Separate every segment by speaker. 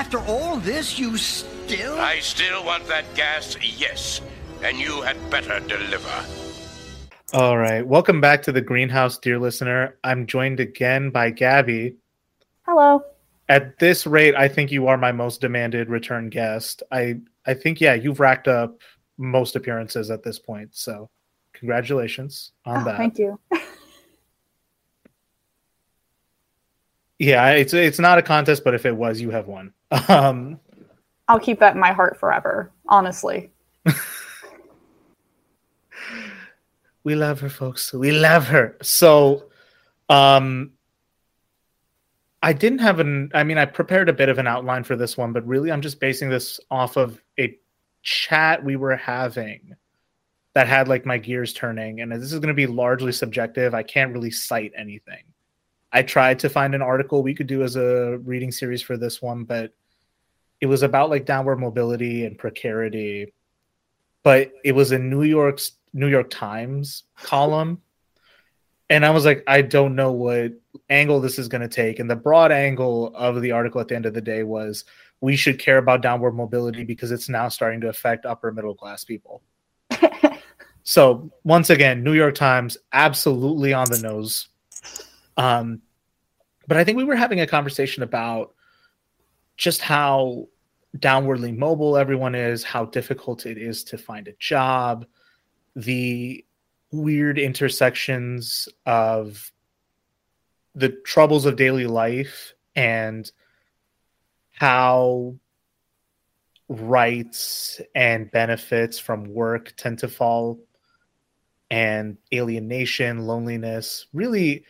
Speaker 1: After all this, you still.
Speaker 2: I still want that gas, yes. And you had better deliver.
Speaker 3: All right. Welcome back to the greenhouse, dear listener. I'm joined again by Gabby.
Speaker 4: Hello.
Speaker 3: At this rate, I think you are my most demanded return guest. I I think yeah, you've racked up most appearances at this point. So, congratulations on
Speaker 4: Oh,
Speaker 3: that.
Speaker 4: Thank you.
Speaker 3: Yeah, it's it's not a contest, but if it was, you have won. Um,
Speaker 4: I'll keep that in my heart forever, honestly.
Speaker 3: we love her, folks. We love her. So, um, I didn't have an. I mean, I prepared a bit of an outline for this one, but really, I'm just basing this off of a chat we were having that had like my gears turning, and this is going to be largely subjective. I can't really cite anything. I tried to find an article we could do as a reading series for this one, but it was about like downward mobility and precarity. But it was a New York's New York Times column. And I was like, I don't know what angle this is going to take. And the broad angle of the article at the end of the day was we should care about downward mobility because it's now starting to affect upper middle class people. so, once again, New York Times absolutely on the nose. Um, but I think we were having a conversation about just how downwardly mobile everyone is, how difficult it is to find a job, the weird intersections of the troubles of daily life and how rights and benefits from work tend to fall and alienation loneliness really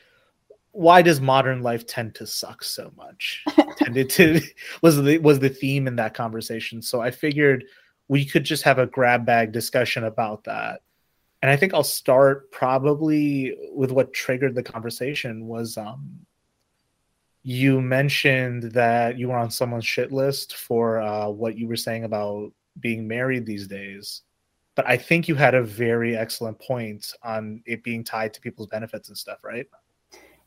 Speaker 3: why does modern life tend to suck so much? Tended to was the was the theme in that conversation. So i figured we could just have a grab bag discussion about that. And i think i'll start probably with what triggered the conversation was um you mentioned that you were on someone's shit list for uh, what you were saying about being married these days. But i think you had a very excellent point on it being tied to people's benefits and stuff right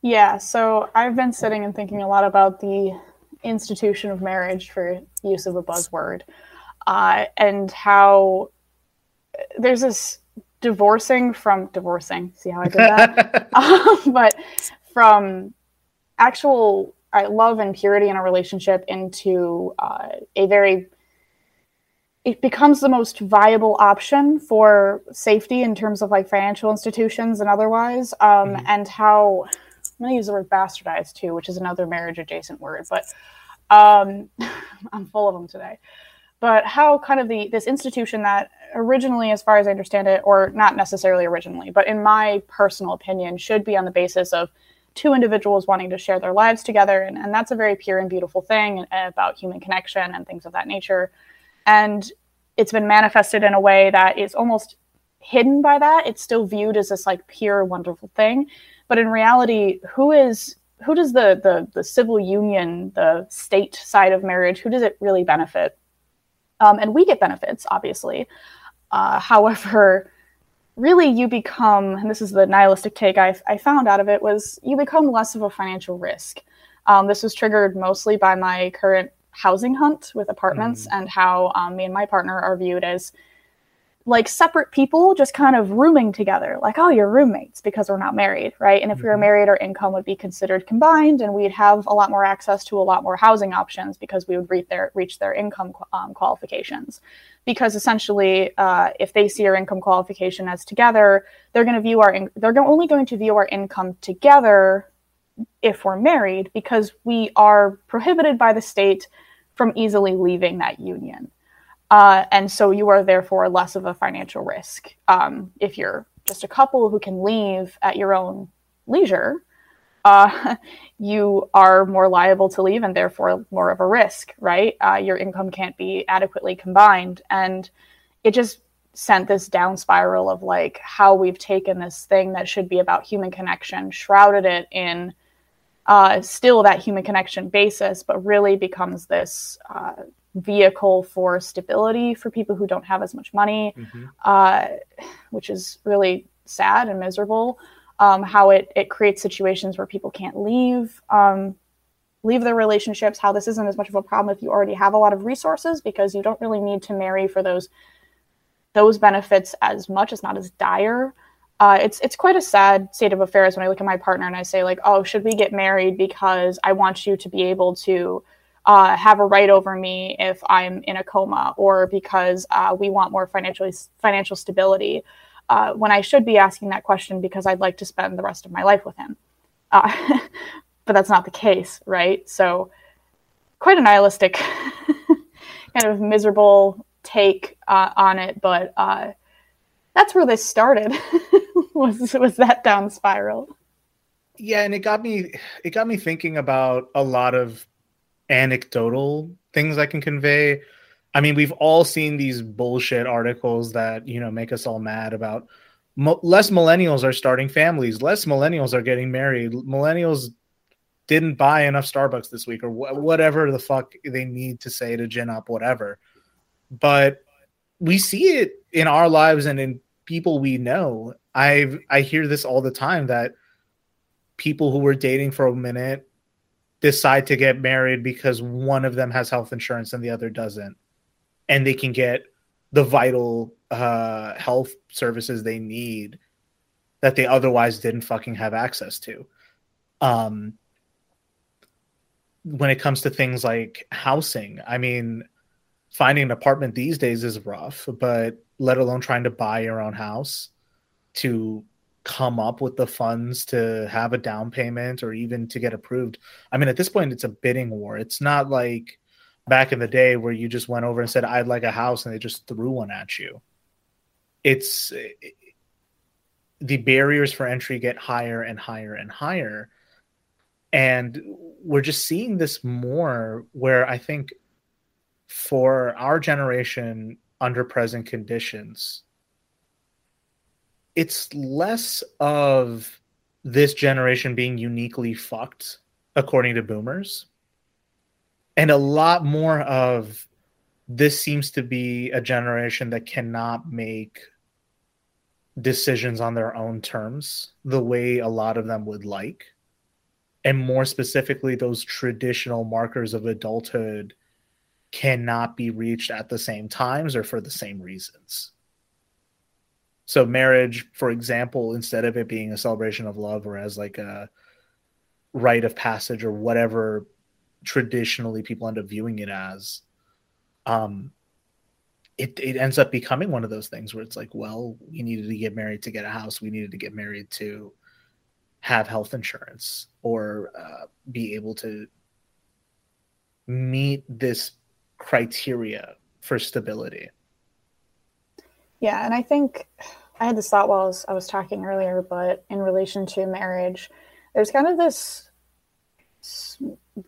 Speaker 4: Yeah, so I've been sitting and thinking a lot about the institution of marriage, for use of a buzzword, uh, and how there's this divorcing from divorcing. See how I did that? um, but from actual uh, love and purity in a relationship into uh, a very it becomes the most viable option for safety in terms of like financial institutions and otherwise um,
Speaker 3: Mhm.
Speaker 4: and how i'm going to use the word bastardized too which is another marriage adjacent word but um, i'm full of them today. But how kind of the this institution that originally as far as i understand it or not necessarily originally but in my personal opinion should be on the basis of two individuals wanting to share their lives together and, and that's a very pure and beautiful thing and about human connection and things of that nature. And it's been manifested in a way that is almost hidden by that. It's still viewed as this like pure wonderful thing but in reality who is who does the the, the civil union the state side of marriage who does it really benefit? Um, and we get benefits obviously. Uh, however really you become and this is the nihilistic take I, I found out of it was you become less of a financial risk. Um, this was triggered mostly by my current housing hunt with apartments and how um, me and my partner are viewed as like separate people just kind of rooming together like oh you're roommates because we're not married right? And if we were
Speaker 3: Mhm.
Speaker 4: married our income would be considered combined and we'd have a lot more access to a lot more housing options because we would reach their reach their income um, qualifications. Because essentially uh, if they see our income qualification as together they're going to view our in- they're only going to view our income together if we're married because we are prohibited by the state from easily leaving that union uh, and so you are therefore less of a financial risk um, if you're just a couple who can leave at your own leisure uh, you are more liable to leave and therefore more of a risk right? Uh, your income can't be adequately combined. And it just sent this down spiral of like how we've taken this thing that should be about human connection shrouded it in uh, still that human connection basis but really becomes this uh, vehicle for stability for people who don't have as much money,
Speaker 3: Mhm.
Speaker 4: uh, which is really sad and miserable. Um, how it, it creates situations where people can't leave. Um, leave their relationships, how this isn't as much of a problem if you already have a lot of resources because you don't really need to marry for those those benefits as much. It's not as dire. Uh, it's it's quite a sad state of affairs when I look at my partner and I say like, oh, should we get married because I want you to be able to uh, have a right over me if I'm in a coma, or because uh, we want more financially financial stability. Uh, when I should be asking that question because I'd like to spend the rest of my life with him. Uh, but that's not the case, right? So, quite a nihilistic, kind of miserable take uh, on it. But uh, that's where this started. was was that down spiral?
Speaker 3: Yeah, and it got me. It got me thinking about a lot of anecdotal things I can convey. I mean, we've all seen these bullshit articles that you know make us all mad about. Mo- less millennials are starting families. Less millennials are getting married. Millennials didn't buy enough Starbucks this week, or wh- whatever the fuck they need to say to gin up whatever. But we see it in our lives and in people we know. I I hear this all the time that people who were dating for a minute decide to get married because one of them has health insurance and the other doesn't. And they can get the vital uh, health services they need that they otherwise didn't fucking have access to. Um, when it comes to things like housing i mean finding an apartment these days is rough but let alone trying to buy your own house to come up with the funds to have a down payment or even to get approved. I mean, at this point, it's a bidding war. It's not like back in the day where you just went over and said, I'd like a house, and they just threw one at you. It's it, the barriers for entry get higher and higher and higher. And we're just seeing this more where I think for our generation under present conditions, it's less of this generation being uniquely fucked according to boomers and a lot more of this seems to be a generation that cannot make decisions on their own terms the way a lot of them would like. And more specifically those traditional markers of adulthood cannot be reached at the same times or for the same reasons so marriage, for example, instead of it being a celebration of love or as like a rite of passage or whatever traditionally people end up viewing it as, um, it, it ends up becoming one of those things where it's like, well, we needed to get married to get a house. We needed to get married to have health insurance or uh, be able to meet this criteria for stability.
Speaker 4: Yeah, and I think I had this thought while I was, I was talking earlier, but in relation to marriage, there's kind of this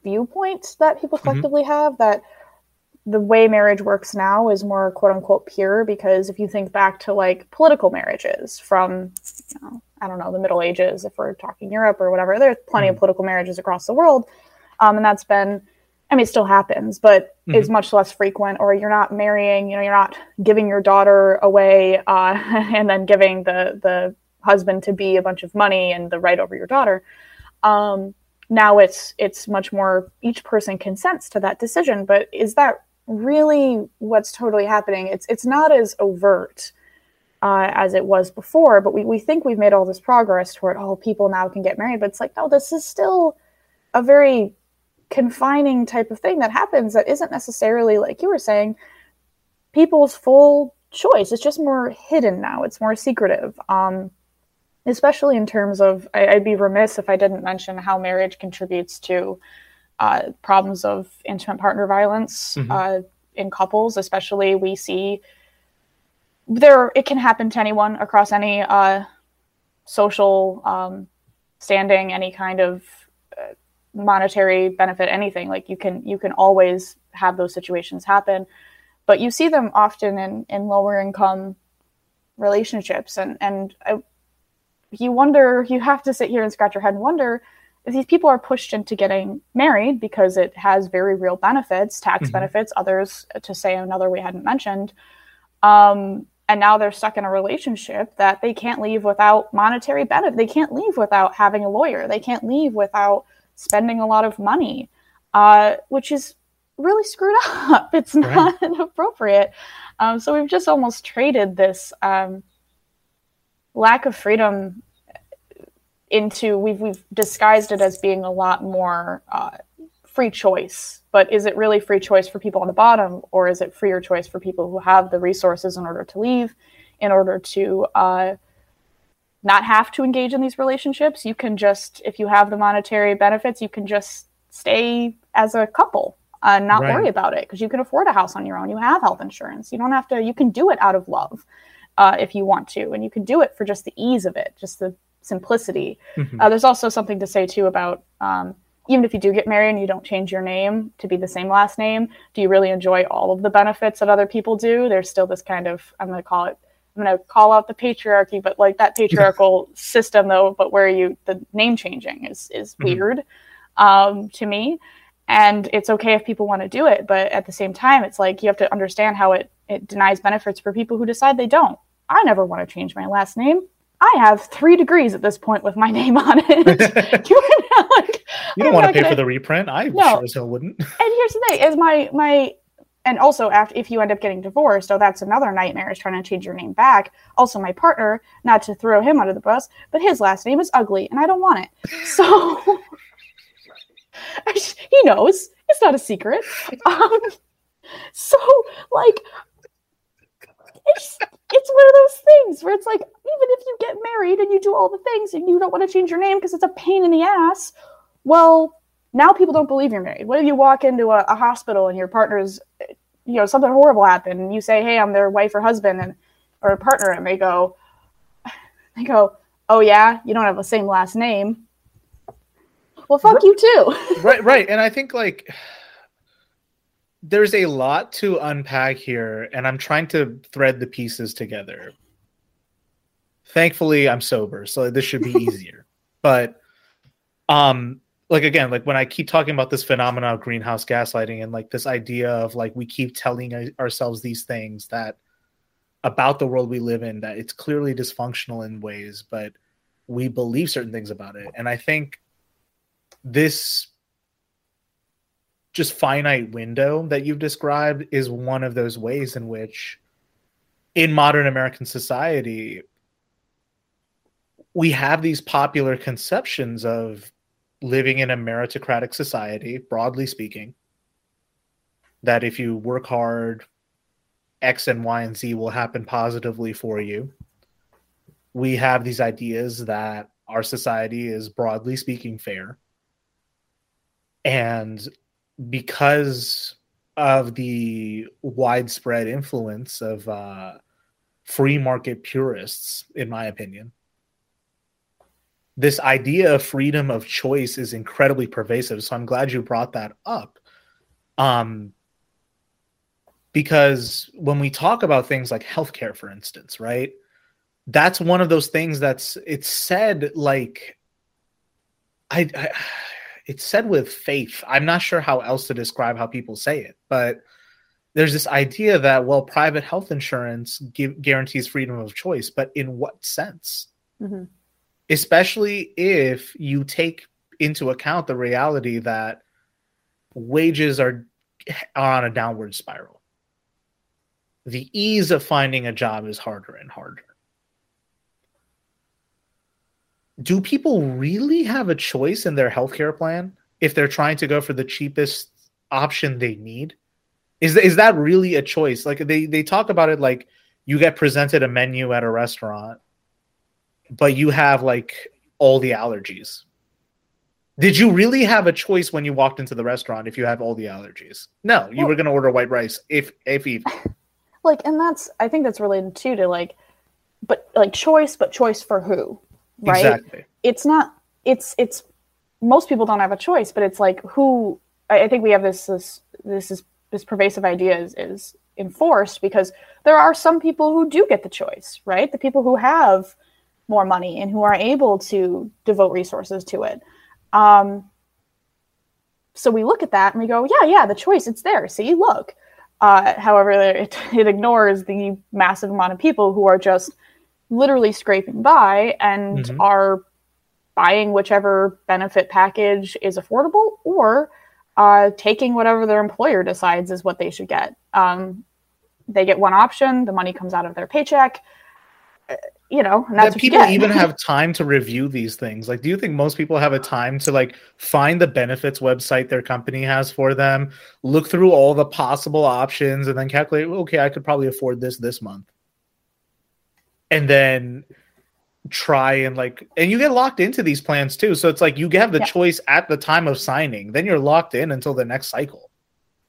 Speaker 4: viewpoint that people mm-hmm. collectively mm-hmm. have that the way marriage works now is more quote unquote pure because if you think back to like political marriages from you know, I don't know the Middle Ages if we're talking Europe or whatever there's plenty mm-hmm. of political marriages across the world um, and that's been I mean, it still happens, but mm-hmm. is much less frequent. Or you're not marrying, you know, you're not giving your daughter away uh, and then giving the the husband to be a bunch of money and the right over your daughter. Um, now it's it's much more each person consents to that decision. But is that really what's totally happening? It's it's not as overt. Uh, as it was before, but we, we think we've made all this progress toward, oh, people now can get married. But it's like, no, this is still a very confining type of thing that happens that isn't necessarily like you were saying people's full choice. It's just more hidden now. It's more secretive. Um, especially in terms of I, would be remiss if i didn't mention how marriage contributes to uh, problems of intimate partner violence mm-hmm. uh, in couples especially we see there it can happen to anyone across any uh, social um, standing any kind of monetary benefit anything like you can you can always have those situations happen. But you see them often in in lower income relationships. And and I, you wonder you have to sit here and scratch your head and wonder if these people are pushed into getting married because it has very real benefits tax mm-hmm. benefits others to say another we hadn't mentioned. Um, and now they're stuck in a relationship that they can't leave without monetary benefit they can't leave without having a lawyer they can't leave without spending a lot of money. uh, which is really screwed up. It's not right. appropriate. Um, so we've just almost traded this um, lack of freedom into we've we've disguised it as being a lot more uh, free choice. But is it really free choice for people on the bottom, or is it freer choice for people who have the resources in order to leave, in order to uh, not have to engage in these relationships? You can just, if you have the monetary benefits, you can just stay as a couple and not right. worry about it because you can afford a house on your own. You have health insurance. You don't have to. You can do it out of love uh, if you want to, and you can do it for just the ease of it, just the simplicity. Mm-hmm. Uh, there's also something to say too about um, even if you do get married and you don't change your name to be the same last name, do you really enjoy all of the benefits that other people do? There's still this kind of I'm going to call it I'm going to call out the patriarchy, but like that patriarchal system though, but where you the name changing is is mm-hmm. weird um, to me. And it's okay if people want to do it but at the same time it's like you have to understand how it it denies benefits for people who decide they don't. I never want to change my last name. I have three degrees at this point with my name on it.
Speaker 3: You, like, you don't want to pay gonna... for the reprint. I no. sure as hell wouldn't. And
Speaker 4: here's the thing is my my and also after if you end up getting divorced oh that's another nightmare is trying to change your name back also my partner not to throw him under the bus but his last name is ugly and i don't want it so he knows. It's not a secret. Um, so, like, it's it's one of those things where it's like, even if you get married and you do all the things and you don't want to change your name because it's a pain in the ass, well, now people don't believe you're married. What if you walk into a, a hospital and your partner's, you know, something horrible happened and you say, hey, I'm their wife or husband and or a partner, and they go, they go, oh yeah, you don't have the same last name well, fuck you too.
Speaker 3: right, right. And I think like there's a lot to unpack here, and I'm trying to thread the pieces together. Thankfully, I'm sober, so this should be easier. but um like again like when i keep talking about this phenomenon of greenhouse gaslighting and like this idea of like we keep telling ourselves these things that about the world we live in that it's clearly dysfunctional in ways but we believe certain things about it. And i think this just finite window that you've described is one of those ways in which in modern american society we have these popular conceptions of living in a meritocratic society broadly speaking that if you work hard x and y and z will happen positively for you. We have these ideas that our society is broadly speaking fair. And because of the widespread influence of uh, free market purists, in my opinion, this idea of freedom of choice is incredibly pervasive. So I'm glad you brought that up. Um, because when we talk about things like healthcare, for instance, right? That's one of those things that's it's said like I, I it's said with faith. I'm not sure how else to describe how people say it, but there's this idea that well, private health insurance give, guarantees freedom of choice, but in what sense? Mm-hmm. Especially if you take into account the reality that wages are, on a downward spiral. The ease of finding a job is harder and harder do people really have a choice in their healthcare plan if they're trying to go for the cheapest option they need? Is is that really a choice? Like they they talk about it like you get presented a menu at a restaurant, but you have like all the allergies. Did you really have a choice when you walked into the restaurant if you have all the allergies? No, you well, were going to order white rice if if even.
Speaker 4: Like, and that's I think that's related too to like, but like choice, but choice for who? right exactly. it's not it's it's most people don't have a choice but it's like who i, I think we have this this this is this pervasive idea is, is enforced because there are some people who do get the choice right the people who have more money and who are able to devote resources to it um, so we look at that and we go yeah yeah the choice it's there see look uh, however it, it ignores the massive amount of people who are just literally scraping by and mm-hmm. are buying whichever benefit package is affordable or uh, taking whatever their employer decides is what they should get. Um, they get one option, the money comes out of their paycheck. You know, and that's
Speaker 3: that people even have time to review these things. Like, do you think most people have a time to like find the benefits website their company has for them, look through all the possible options, and then calculate? Okay, I could probably afford this this month, and then try and like, and you get locked into these plans too. So it's like you have the yeah. choice at the time of signing. Then you're locked in until the next cycle.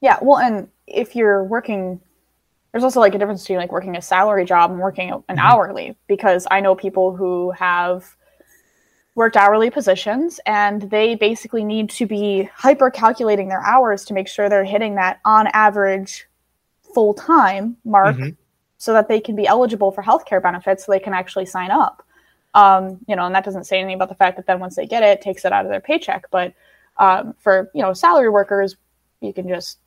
Speaker 4: Yeah, well, and if you're working there's also like a difference between like working a salary job and working an mm-hmm. hourly because I know people who have worked hourly positions and they basically need to be hyper calculating their hours to make sure they're hitting that on average full time mark mm-hmm. so that they can be eligible for healthcare benefits so they can actually sign up. Um, you know, and that doesn't say anything about the fact that then once they get it, it takes it out of their paycheck. But um, for you know salary workers, you can just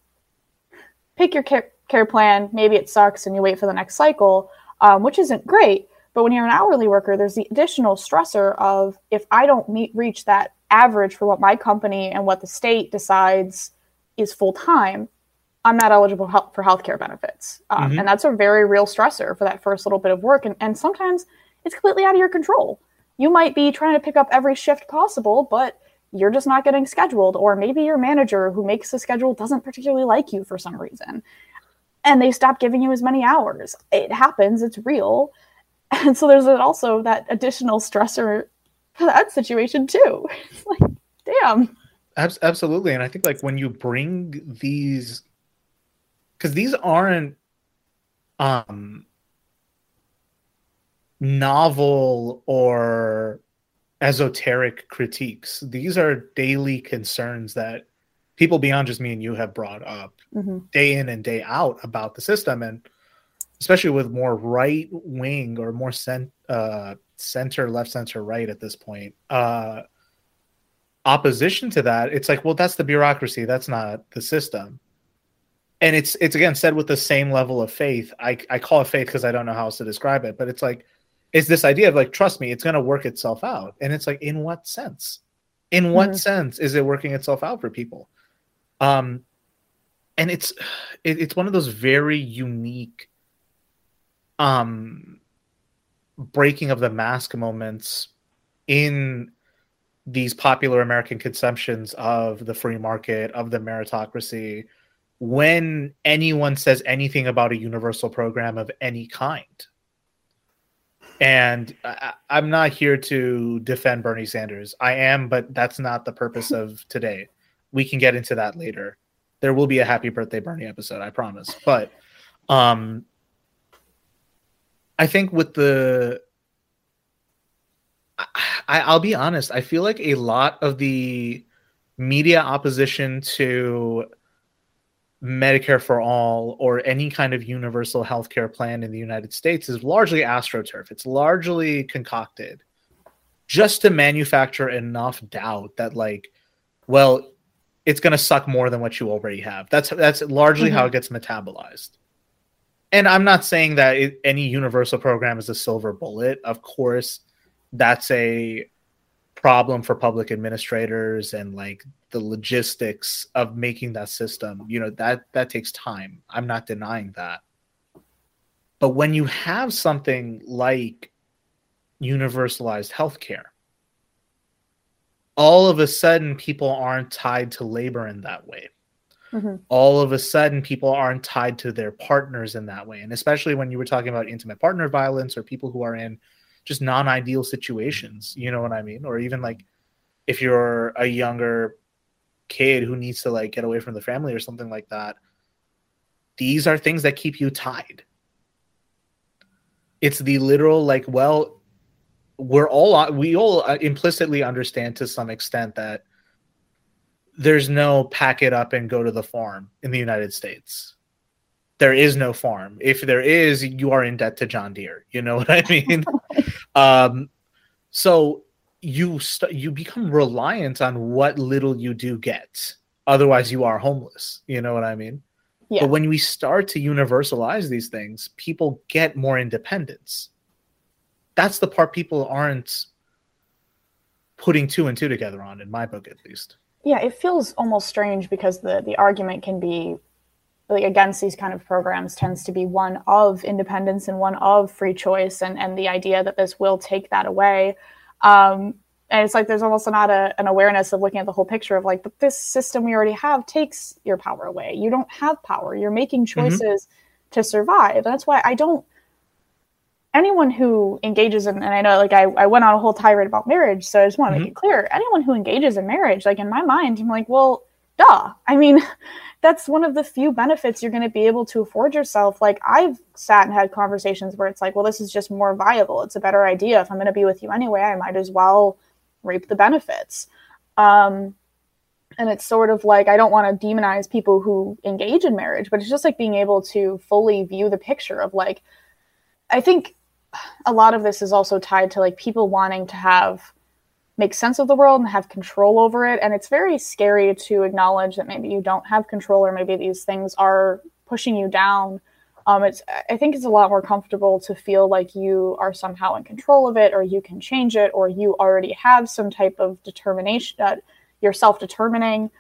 Speaker 4: pick your care care plan, maybe it sucks and you wait for the next cycle, um, which isn't great. But when you're an hourly worker, there's the additional stressor of if I don't meet reach that average for what my company and what the state decides is full time, I'm not eligible for healthcare benefits. Um, mm-hmm. And that's a very real stressor for that first little bit of work. And, and sometimes it's completely out of your control. You might be trying to pick up every shift possible, but you're just not getting scheduled. Or maybe your manager who makes the schedule doesn't particularly like you for some reason and they stop giving you as many hours. It happens, it's real. And so there's also that additional stressor for that situation too. It's like, damn.
Speaker 3: Absolutely. And I think like when you bring these because these aren't um novel or esoteric critiques. These are daily concerns that people beyond just me and you have brought up mm-hmm. day in and day out about the system and especially with more right wing or more cent, uh, center left center right at this point uh, opposition to that it's like well that's the bureaucracy that's not the system and it's it's again said with the same level of faith i, I call it faith because i don't know how else to describe it but it's like it's this idea of like trust me it's going to work itself out and it's like in what sense in what mm-hmm. sense is it working itself out for people um, and it's it, it's one of those very unique um breaking of the mask moments in these popular American conceptions of the free market, of the meritocracy, when anyone says anything about a universal program of any kind. And I, am not here to defend Bernie Sanders. I am, but that's not the purpose of today we can get into that later. There will be a happy birthday Bernie episode, I promise. But um I think with the I, I'll be honest, I feel like a lot of the media opposition to Medicare for all or any kind of universal health care plan in the United States is largely astroturf. It's largely concocted just to manufacture enough doubt that like well it's going to suck more than what you already have. That's that's largely mm-hmm. how it gets metabolized. And I'm not saying that it, any universal program is a silver bullet. Of course, that's a problem for public administrators and like the logistics of making that system. You know, that that takes time. I'm not denying that. But when you have something like universalized healthcare, all of a sudden people aren't tied to labor in that way. Mm-hmm. All of a sudden, people aren't tied to their partners in that way. And especially when you were talking about intimate partner violence or people who are in just non ideal situations, you know what I mean? Or even like if you're a younger kid who needs to like get away from the family or something like that, these are things that keep you tied. It's the literal, like, well, we're all we all uh, implicitly understand to some extent that there's no pack it up and go to the farm in the United States. There is no farm. If there is, you are in debt to John Deere. You know what I mean? um, so you st- you become reliant on what little you do get. Otherwise, you are homeless. You know what I mean? Yeah. But when we start to universalize these things, people get more independence that's the part people aren't putting two and two together on in my book at least
Speaker 4: yeah, it feels almost strange because the the argument can be like against these kind of programs tends to be one of independence and one of free choice and and the idea that this will take that away. Um, and it's like there's almost not a, an awareness of looking at the whole picture of like, but this system we already have takes your power away. You don't have power. You're making mm-hmm. choices mm-hmm. to survive. And that's why I don't anyone who engages in and i know like i, I went on a whole tirade about marriage so i just want to mm-hmm. make it clear. Anyone who engages in marriage like in my mind i'm like well duh. I mean that's one of the few benefits you're going to be able to afford yourself. Like i've sat and had conversations where it's like well this is just more viable. It's a better idea. If i'm going to be with you anyway i might as well reap the benefits. Um, and it's sort of like i don't want to demonize people who engage in marriage but it's just like being able to fully view the picture of like i think a lot of this is also tied to like people wanting to have make sense of the world and have control over it. And it's very scary to acknowledge that maybe you don't have control or maybe these things are pushing you down. Um, it's i think it's a lot more comfortable to feel like you are somehow in control of it or you can change it or you already have some type of determination uh, you're self-determining.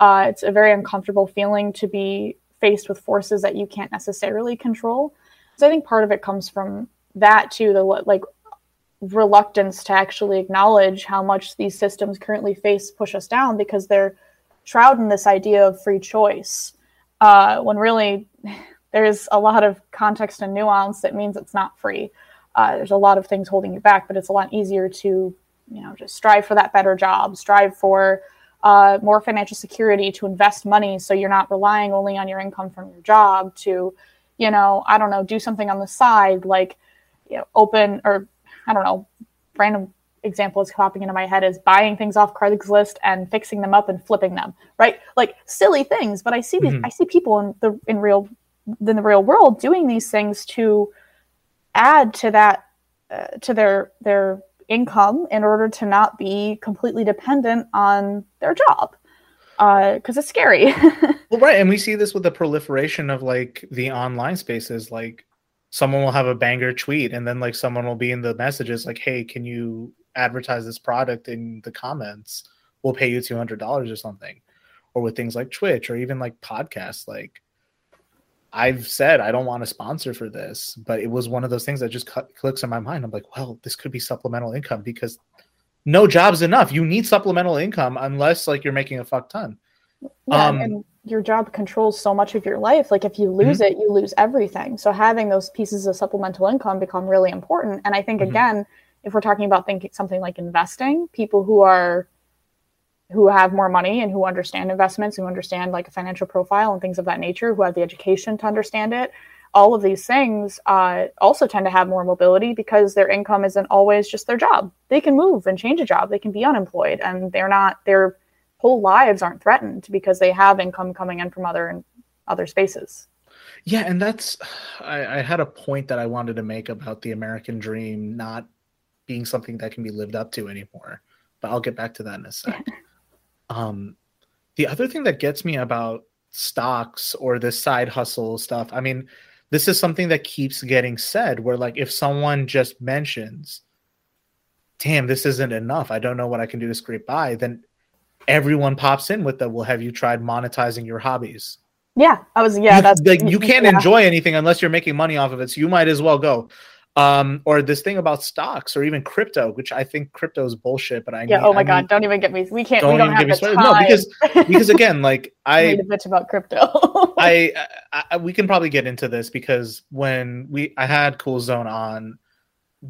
Speaker 4: Uh, it's a very uncomfortable feeling to be faced with forces that you can't necessarily control. So i think part of it comes from that too the like reluctance to actually acknowledge how much these systems currently face push us down because they're shrouding this idea of free choice. Uh, when really there's a lot of context and nuance that means it's not free. Uh, there's a lot of things holding you back but it's a lot easier to you know just strive for that better job strive for uh, more financial security to invest money so you're not relying only on your income from your job to you know i don't know do something on the side. Like you know, open or I don't know, random example is popping into my head is buying things off Craigslist and fixing them up and flipping them, right? Like silly things, but I see these, mm-hmm. I see people in the in real in the real world doing these things to add to that uh, to their their income in order to not be completely dependent on their job because uh, it's scary.
Speaker 3: well, right, and we see this with the proliferation of like the online spaces. Like someone will have a banger tweet and then like someone will be in the messages like hey can you advertise this product in the comments? We'll pay you $200 or something. Or with things like twitch or even like podcasts like i've said i don't want a sponsor for this but it was one of those things that just cut, clicks in my mind. I'm like well this could be supplemental income because no job's enough. You need supplemental income unless like you're making a fuck ton
Speaker 4: yeah, um, and your job controls so much of your life. Like if you lose mm-hmm. it, you lose everything. So having those pieces of supplemental income become really important. And I think mm-hmm. again, if we're talking about thinking something like investing, people who are who have more money and who understand investments, who understand like a financial profile and things of that nature, who have the education to understand it, all of these things uh, also tend to have more mobility because their income isn't always just their job. They can move and change a job. They can be unemployed, and they're not they're whole lives aren't threatened because they have income coming in from other other spaces.
Speaker 3: Yeah, and that's I, I had a point that I wanted to make about the American dream not being something that can be lived up to anymore. But I'll get back to that in a sec. um, the other thing that gets me about stocks or this side hustle stuff, I mean, this is something that keeps getting said where like if someone just mentions, damn, this isn't enough. I don't know what I can do to scrape by, then everyone pops in with the well have you tried monetizing your hobbies
Speaker 4: yeah i was yeah
Speaker 3: you,
Speaker 4: that's
Speaker 3: like you can't yeah. enjoy anything unless you're making money off of it so you might as well go um, or this thing about stocks or even crypto, which I think crypto is bullshit. But I
Speaker 4: yeah,
Speaker 3: need,
Speaker 4: oh my
Speaker 3: I
Speaker 4: god,
Speaker 3: need,
Speaker 4: don't even get me. We can't. Don't we don't have the time. No,
Speaker 3: because because again, like I
Speaker 4: need a bitch about crypto.
Speaker 3: I, I, we can probably get into this because when we I had Cool Zone on,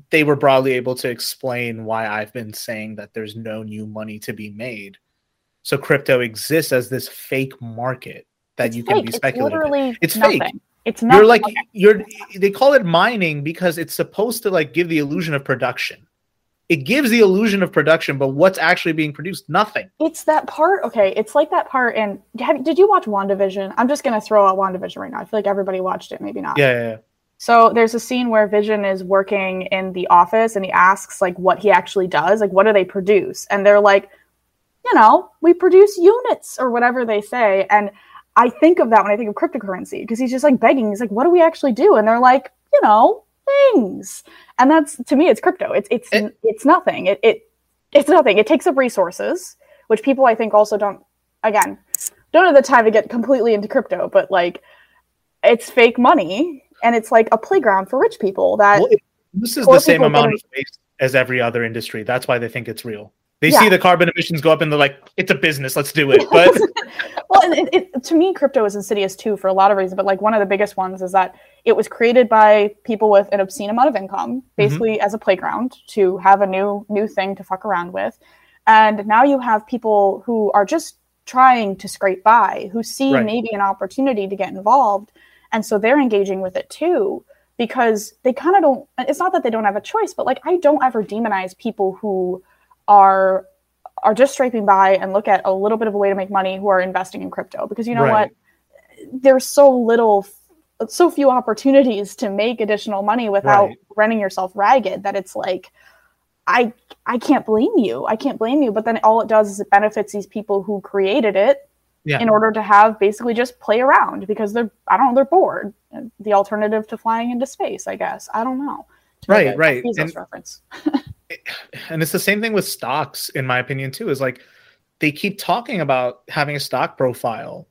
Speaker 3: they were broadly able to explain why I've been saying that there's no new money to be made so crypto exists as this fake market that
Speaker 4: it's
Speaker 3: you
Speaker 4: fake.
Speaker 3: can be speculating.
Speaker 4: It's,
Speaker 3: it's fake.
Speaker 4: It's
Speaker 3: not. You're like okay. you're. They call it mining because it's supposed to like give the illusion of production. It gives the illusion of production, but what's actually being produced? Nothing.
Speaker 4: It's that part. Okay, it's like that part. And have, did you watch WandaVision? I'm just gonna throw out WandaVision right now. I feel like everybody watched it. Maybe not.
Speaker 3: Yeah, yeah, yeah.
Speaker 4: So there's a scene where Vision is working in the office and he asks like what he actually does, like what do they produce? And they're like, you know, we produce units or whatever they say. And I think of that when I think of cryptocurrency because he's just like begging. He's like, what do we actually do? And they're like, you know, things. And that's to me, it's crypto. It's it's it, it's nothing. It it it's nothing. It takes up resources, which people I think also don't again don't have the time to get completely into crypto, but like it's fake money and it's like a playground for rich people that
Speaker 3: Well, it- this is the same amount of waste as every other industry. That's why they think it's real. They
Speaker 4: Yeah.
Speaker 3: see the carbon emissions go up and they're like, "It's a business. Let's do it." But
Speaker 4: well, and it, it, to me, crypto is insidious too for a lot of reasons. But like one of the biggest ones is that it was created by people with an obscene amount of income, mm-hmm. basically as a playground to have a new new thing to fuck around with. And now you have people who are just trying to scrape by, who see
Speaker 3: Right.
Speaker 4: maybe an opportunity to get involved, and so they're engaging with it too because they kind of don't. It's not that they don't have a choice, but like I don't ever demonize people who are are just scraping by and look at a little bit of a way to make money who are investing in crypto. Because you know
Speaker 3: Right.
Speaker 4: what? There's so little so few opportunities to make additional money without
Speaker 3: Right.
Speaker 4: running yourself ragged that it's like i i can't blame you. I can't blame you. But then all it does is it benefits these people who created it
Speaker 3: yeah,
Speaker 4: in order to have basically just play around because they're i don't know they're bored. The alternative to flying into space i guess. I don't know
Speaker 3: Right, right.
Speaker 4: Bezos
Speaker 3: And-
Speaker 4: reference
Speaker 3: and it's the same thing with stocks, in my opinion, too. Is like they keep talking about having a stock profile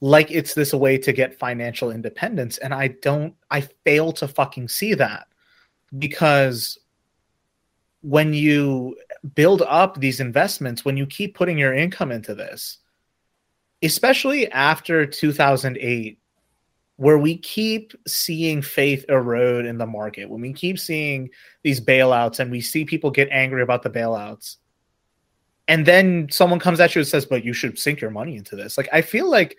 Speaker 3: like it's this a way to get financial independence, and I don't. I fail to fucking see that because when you build up these investments, when you keep putting your income into this, especially after 2008 where we keep seeing faith erode in the market when we keep seeing these bailouts and we see people get angry about the bailouts and then someone comes at you and says but you should sink your money into this. Like i feel like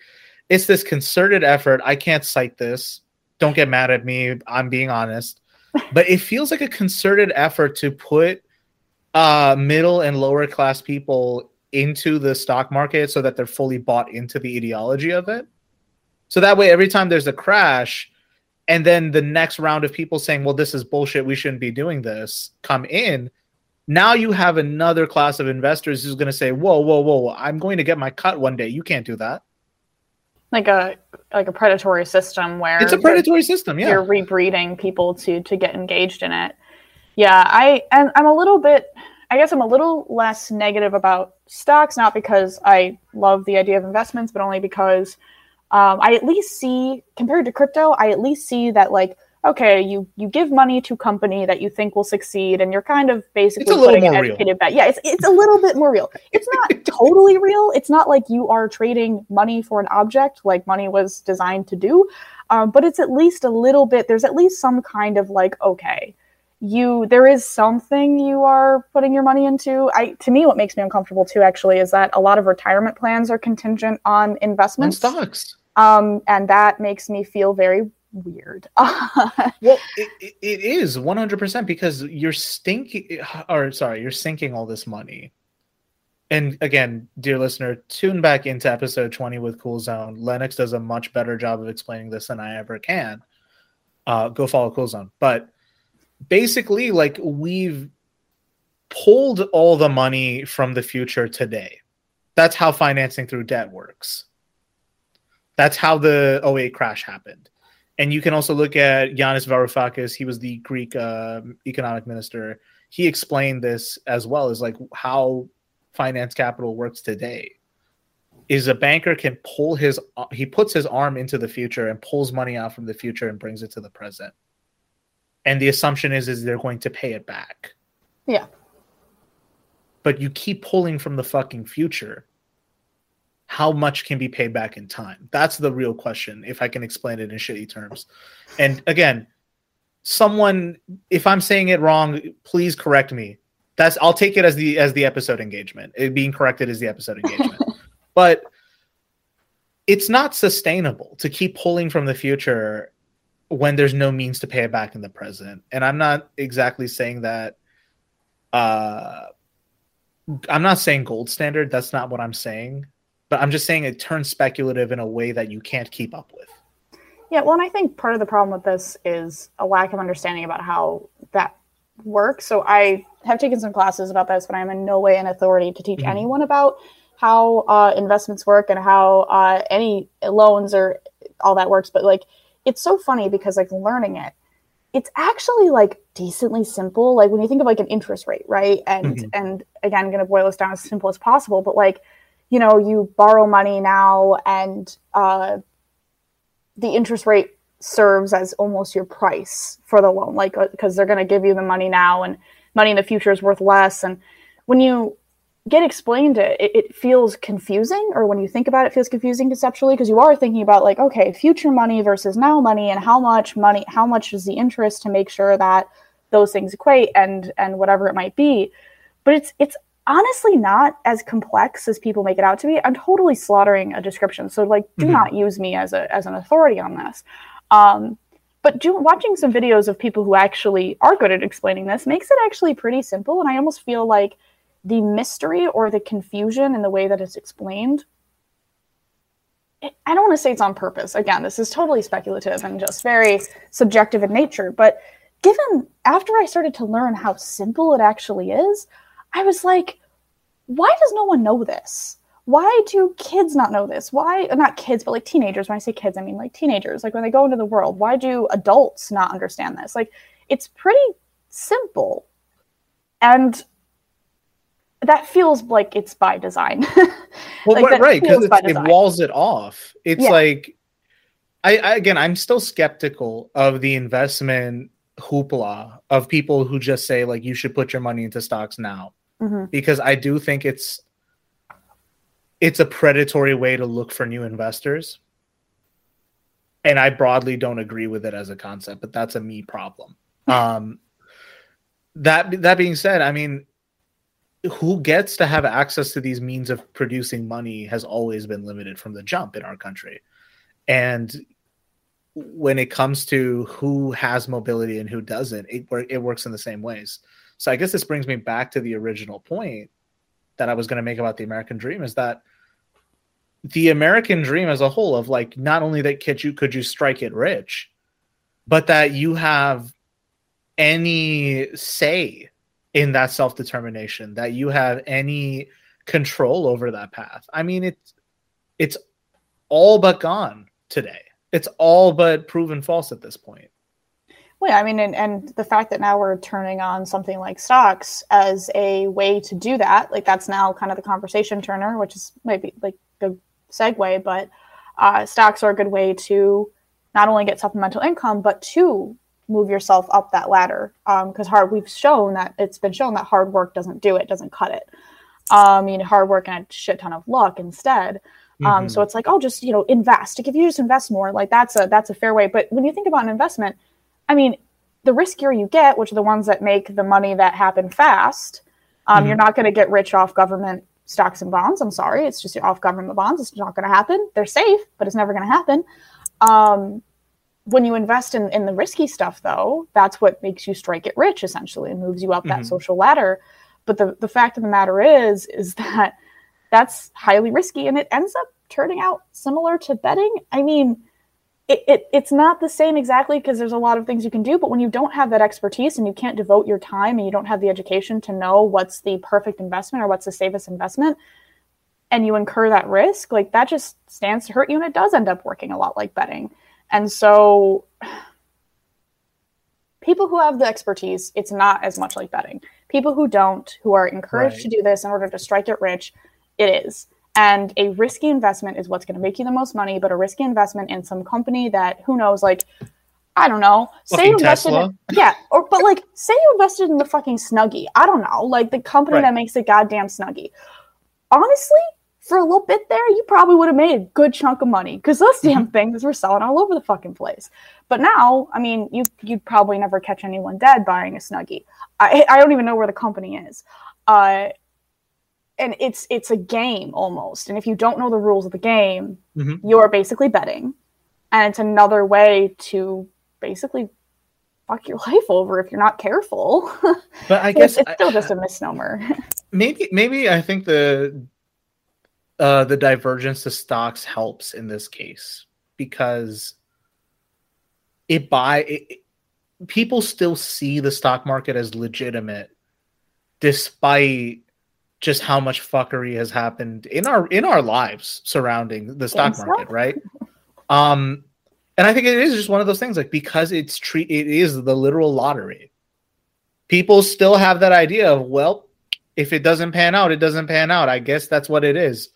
Speaker 3: it's this concerted effort i can't cite this. Don't get mad at me. I'm being honest. But it feels like a concerted effort to put uh middle and lower class people into the stock market so that they're fully bought into the ideology of it so that way every time there's a crash and then the next round of people saying well this is bullshit. We shouldn't be doing this come in now you have another class of investors who's going to say whoa whoa whoa i'm going to get my cut one day. You can't do that.
Speaker 4: Like a like a predatory system where
Speaker 3: it's a predatory system yeah.
Speaker 4: you're rebreeding people to to get engaged in it. Yeah, I and I'm a little bit I guess I'm a little less negative about stocks, not because I love the idea of investments, but only because um, I at least see compared to crypto, I at least see that like okay, you you give money to company that you think will succeed, and you're kind of basically putting an educated bet. Yeah, it's it's a little bit more real. It's not totally real. It's not like you are trading money for an object like money was designed to do um, but it's at least a little bit there's at least some kind of like okay you there is something you are putting your money into. I to me what makes me uncomfortable too actually is that a lot of retirement plans are contingent on
Speaker 3: on
Speaker 4: investments.
Speaker 3: stocks
Speaker 4: um, and that makes me feel very weird.
Speaker 3: Well it, it, it is 100% because you're stinking or sorry you're sinking all this money. And again dear listener tune back into episode 20 with cool zone. Lennox does a much better job of explaining this than i ever can. Uh, go follow cool zone. But basically like we've pulled all the money from the future today that's how financing through debt works that's how the 08 crash happened and you can also look at Yanis Varoufakis. He was the Greek uh, economic minister. He explained this as well as like how finance capital works today. Is a banker can pull his he puts his arm into the future and pulls money out from the future and brings it to the present. And the assumption is is they're going to pay it back.
Speaker 4: yeah
Speaker 3: But you keep pulling from the fucking future. How much can be paid back in time? That's the real question, if I can explain it in shitty terms. And again, someone if I'm saying it wrong, please correct me. That's I'll take it as the as the episode engagement. It being corrected is the episode engagement. but it's not sustainable to keep pulling from the future when there's no means to pay it back in the present. And I'm not exactly saying that uh I'm not saying gold standard, that's not what I'm saying. But I'm just saying it turns speculative in a way that you can't keep up with.
Speaker 4: Yeah, well, and I think part of the problem with this is a lack of understanding about how that works. So I have taken some classes about this, but I'm in no way an authority to teach
Speaker 3: Mhm.
Speaker 4: anyone about how uh, investments work and how uh, any loans or all that works. But like, it's so funny because like learning it, it's actually like decently simple. Like when you think of like an interest rate, right? And
Speaker 3: Mhm.
Speaker 4: and again, I'm gonna boil this down as simple as possible, but like, you know, you borrow money now and uh the interest rate serves as almost your price for the loan, like because they're gonna give you the money now and money in the future is worth less. And when you get explained it, it, it feels confusing, or when you think about it, it feels confusing conceptually because you are thinking about like, okay, future money versus now money, and how much money, how much is the interest to make sure that those things equate, and and whatever it might be. But it's it's honestly not as complex as people make it out to be. I'm totally slaughtering a description, so like, do
Speaker 3: Mhm.
Speaker 4: not use me as a as an authority on this. Um, but do, watching some videos of people who actually are good at explaining this makes it actually pretty simple, and I almost feel like the mystery or the confusion in the way that it's explained I don't want to say it's on purpose. Again, this is totally speculative and just very subjective in nature. But given after I started to learn how simple it actually is, I was like, why does no one know this? Why do kids not know this? Why not kids, but like teenagers? When I say kids, I mean like teenagers. Like when they go into the world, why do adults not understand this? Like it's pretty simple. And that feels like it's by design.
Speaker 3: Well,
Speaker 4: Like,
Speaker 3: right, because it walls it off. It's
Speaker 4: Yeah.
Speaker 3: like, I, I again, I'm still skeptical of the investment hoopla of people who just say like you should put your money into stocks now
Speaker 4: Mhm.
Speaker 3: because I do think it's it's a predatory way to look for new investors. And I broadly don't agree with it as a concept, but that's a me problem. Um that that being said, I mean who gets to have access to these means of producing money has always been limited from the jump in our country. And when it comes to who has mobility and who doesn't, it, it works in the same ways. So I guess this brings me back to the original point that I was going to make about the American dream is that the American dream as a whole of like not only that could you could you strike it rich, but that you have any say in that self-determination, that you have any control over that path. I mean it's it's all but gone today. It's all but proven false at this point.
Speaker 4: Well, I mean, and, and the fact that now we're turning on something like stocks as a way to do that, like that's now kind of the conversation turner, which is maybe like a segue, but uh, stocks are a good way to not only get supplemental income, but to move yourself up that ladder. Because hard, we've shown that it's been shown that hard work doesn't do it, doesn't cut it. Um, you need hard work and a shit ton of luck instead. Um,
Speaker 3: Mhm.
Speaker 4: so it's like, oh, just you know, invest. If you just invest more, like that's a that's a fair way. But when you think about an investment, I mean, the riskier you get, which are the ones that make the money that happen fast, um,
Speaker 3: Mhm.
Speaker 4: you're not going to get rich off government stocks and bonds. I'm sorry, it's just off government bonds. It's not going to happen. They're safe, but it's never going to happen. Um, when you invest in, in the risky stuff, though, that's what makes you strike it rich, essentially, and moves you up that
Speaker 3: Mhm.
Speaker 4: social ladder. But the, the fact of the matter is, is that that's highly risky, and it ends up turning out similar to betting. I mean, it, it it's not the same exactly because there's a lot of things you can do, but when you don't have that expertise and you can't devote your time and you don't have the education to know what's the perfect investment or what's the safest investment, and you incur that risk, like that just stands to hurt you, and it does end up working a lot like betting. And so, people who have the expertise, it's not as much like betting. People who don't, who are encouraged
Speaker 3: Right.
Speaker 4: to do this in order to strike it rich, it is. And a risky investment is what's going to make you the most money, but a risky investment in some company that who knows, like, I don't know, say
Speaker 3: Fucking
Speaker 4: you invested,
Speaker 3: Tesla?
Speaker 4: in, yeah, or but like, say you invested in the fucking Snuggie. I don't know, like the company
Speaker 3: Right.
Speaker 4: that makes the goddamn Snuggie. Honestly, for a little bit there, you probably would have made a good chunk of money because those
Speaker 3: Mm-hmm.
Speaker 4: damn things were selling all over the fucking place. But now, I mean, you you'd probably never catch anyone dead buying a Snuggie. I I don't even know where the company is. Uh, and it's it's a game almost. And if you don't know the rules of the game,
Speaker 3: Mhm.
Speaker 4: you're basically betting, and it's another way to basically fuck your life over if you're not careful.
Speaker 3: But I guess
Speaker 4: it's still just a misnomer.
Speaker 3: maybe maybe I think the uh the divergence to stocks helps in this case because it buy it, people still see the stock market as legitimate despite just how much fuckery has happened in our in our lives surrounding the stock
Speaker 4: GameStop?
Speaker 3: market right um and I think it is just one of those things like because it's treat it is the literal lottery. People still have that idea of well, if it doesn't pan out, it doesn't pan out. I guess that's what it is.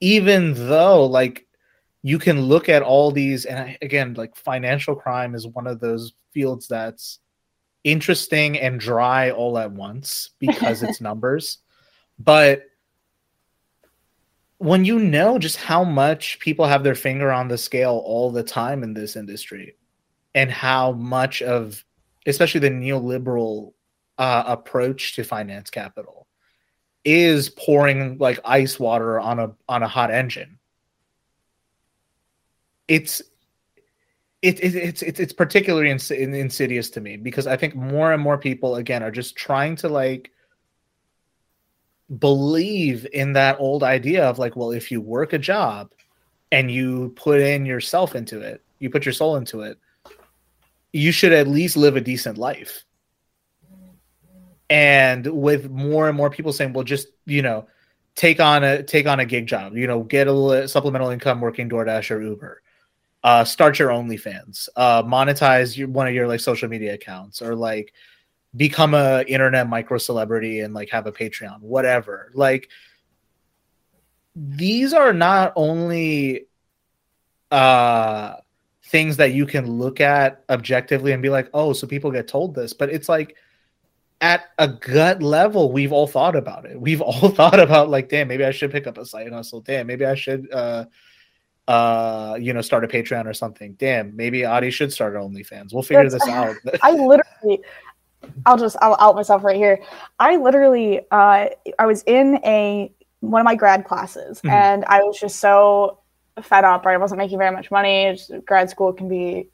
Speaker 3: Even though like you can look at all these and again like financial crime is one of those fields that's interesting and dry all at once because it's numbers. But when you know just how much people have their finger on the scale all the time in this industry and how much of especially the neoliberal uh, approach to finance capital is pouring like ice water on a on a hot engine it's it, it, it's it's it's particularly ins- insidious to me because I think more and more people again are just trying to like believe in that old idea of like, well, if you work a job and you put in yourself into it, you put your soul into it, you should at least live a decent life. And with more and more people saying, well, just you know, take on a take on a gig job, you know, get a supplemental income working DoorDash or Uber uh, start your OnlyFans, uh, monetize your, one of your like social media accounts, or like become a internet micro celebrity and like have a Patreon, whatever. Like these are not only uh things that you can look at objectively and be like, oh, so people get told this, but it's like at a gut level, we've all thought about it. We've all thought about like, damn, maybe I should pick up a side hustle. Damn, maybe I should uh uh, you know, start a Patreon or something. Damn, maybe Adi should start OnlyFans. We'll figure That's, this out.
Speaker 4: I literally, I'll just, I'll out myself right here. I literally, uh, I was in a one of my grad classes, mm-hmm. and I was just so fed up. Right, I wasn't making very much money. Just, grad school can be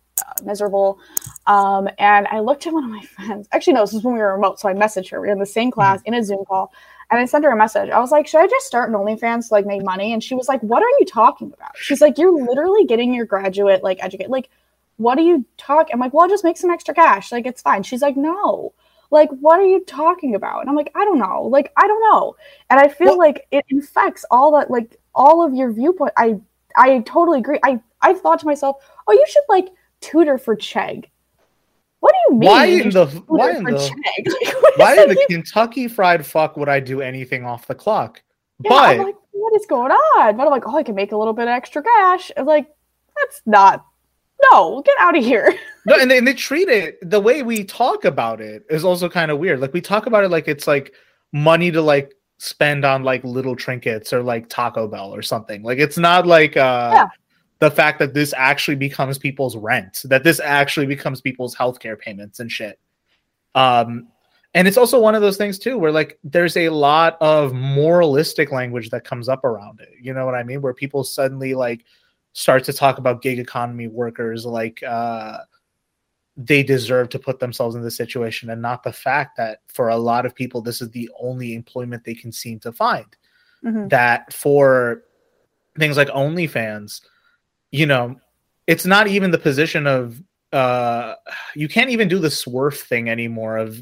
Speaker 4: miserable. Um, and I looked at one of my friends. Actually, no, this was when we were remote, so I messaged her. We were in the same class mm-hmm. in a Zoom call, and I sent her a message. I was like, should I just start an OnlyFans to like make money? And she was like, what are you talking about? She's like, you're literally getting your graduate like educate. Like, what are you talking? I'm like, well, I'll just make some extra cash. Like, it's fine. She's like, no. Like, what are you talking about? And I'm like, I don't know. Like, I don't know. And I feel like it infects all that, like all of your viewpoint. I I totally agree. I I thought to myself, oh, you should like tutor for Chegg. What do you mean?
Speaker 3: Why in the why in the why in the Kentucky Fried Fuck would I do anything off the clock?
Speaker 4: Yeah, but like, what is going on? But I'm like, oh, I can make a little bit of extra cash. I'm like, that's not. No, get out of here.
Speaker 3: no, and they, and they treat it the way we talk about it is also kind of weird. Like we talk about it like it's like money to like spend on like little trinkets or like Taco Bell or something. Like it's not like uh yeah the fact that this actually becomes people's rent, that this actually becomes people's healthcare payments and shit. Um, and it's also one of those things too, where like there's a lot of moralistic language that comes up around it. You know what I mean? Where people suddenly like start to talk about gig economy workers like uh, they deserve to put themselves in this situation, and not the fact that for a lot of people this is the only employment they can seem to find. Mm-hmm. That for things like OnlyFans, you know, it's not even the position of uh, you can't even do the swerve thing anymore of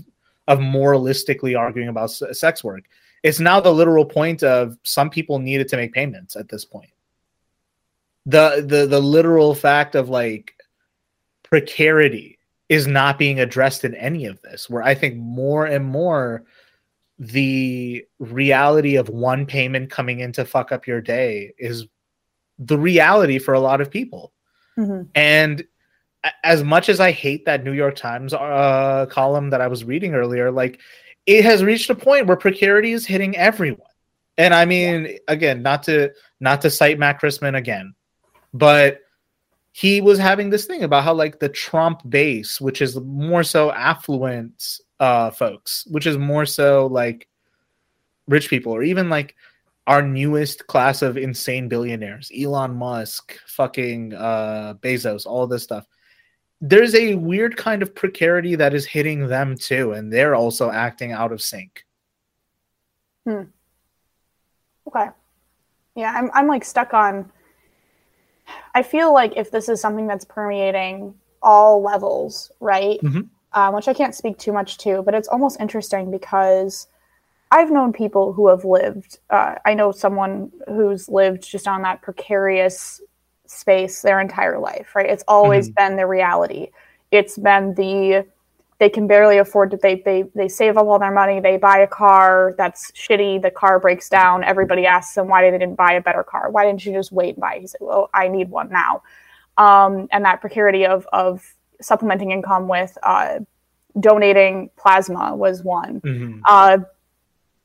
Speaker 3: of moralistically arguing about sex work. It's now the literal point of some people needed to make payments at this point. The the the literal fact of like precarity is not being addressed in any of this. Where I think more and more the reality of one payment coming in to fuck up your day is the reality for a lot of people. Mm-hmm. And as much as I hate that New York Times uh, column that I was reading earlier, like it has reached a point where precarity is hitting everyone. And I mean, yeah. again, not to not to cite Matt Christman again, but he was having this thing about how like the Trump base, which is more so affluent uh, folks, which is more so like rich people, or even like our newest class of insane billionaires, Elon Musk, fucking uh, Bezos, all this stuff. There's a weird kind of precarity that is hitting them too, and they're also acting out of sync.
Speaker 4: Hmm. Okay. Yeah, I'm I'm like stuck on. I feel like if this is something that's permeating all levels, right? Mm-hmm. Um, which I can't speak too much to, but it's almost interesting because I've known people who have lived. Uh, I know someone who's lived just on that precarious space their entire life, right? It's always mm-hmm. been the reality. It's been the they can barely afford to they they they save up all their money they buy a car that's shitty the car breaks down everybody asks them why they didn't buy a better car why didn't you just wait and buy he said well i need one now um, and that precarity of of supplementing income with uh, donating plasma was one mm-hmm. uh,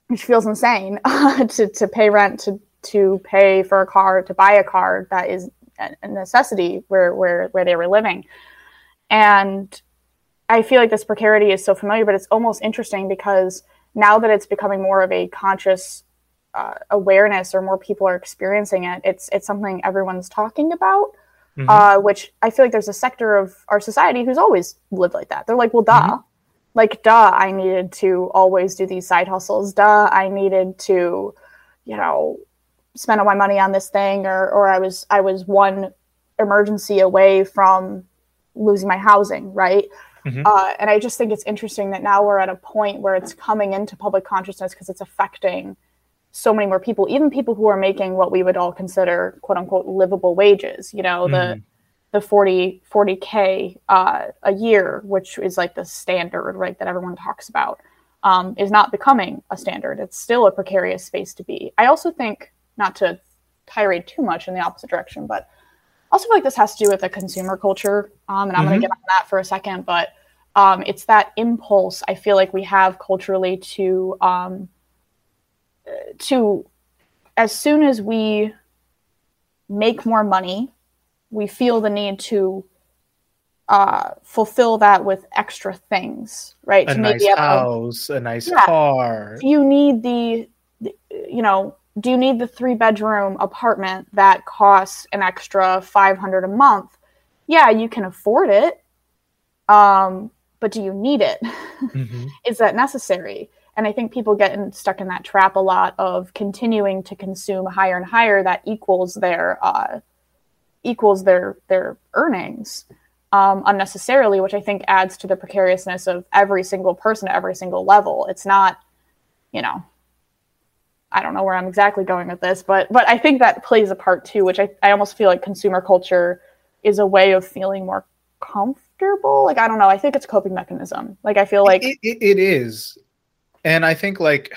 Speaker 4: which feels insane to, to pay rent to to pay for a car to buy a car that is a necessity where where where they were living and I feel like this precarity is so familiar, but it's almost interesting because now that it's becoming more of a conscious uh, awareness or more people are experiencing it, it's it's something everyone's talking about. Mm-hmm. Uh, which I feel like there's a sector of our society who's always lived like that. They're like, well, duh. Mm-hmm. Like, duh, I needed to always do these side hustles. Duh, I needed to, you know, spend all my money on this thing, or or I was I was one emergency away from losing my housing, right? Mm-hmm. Uh, and I just think it's interesting that now we're at a point where it's coming into public consciousness because it's affecting so many more people, even people who are making what we would all consider quote unquote livable wages, you know, mm-hmm. the the 40 40k uh, a year, which is like the standard, right, that everyone talks about, um, is not becoming a standard. It's still a precarious space to be. I also think, not to tirade too much in the opposite direction, but also feel like this has to do with the consumer culture, um, and I'm mm-hmm. going to get on that for a second. But um, it's that impulse I feel like we have culturally to um, to as soon as we make more money, we feel the need to uh, fulfill that with extra things, right?
Speaker 3: A
Speaker 4: to
Speaker 3: nice house, a, a nice yeah, car.
Speaker 4: You need the, you know, do you need the three bedroom apartment that costs an extra 500 a month yeah you can afford it um, but do you need it? Mm-hmm. Is that necessary and i think people get in, stuck in that trap a lot of continuing to consume higher and higher that equals their uh, equals their their earnings um, unnecessarily which i think adds to the precariousness of every single person at every single level it's not you know I don't know where I'm exactly going with this, but but I think that plays a part too, which I, I almost feel like consumer culture is a way of feeling more comfortable. Like I don't know, I think it's a coping mechanism. Like I feel like
Speaker 3: it, it, it is, and I think like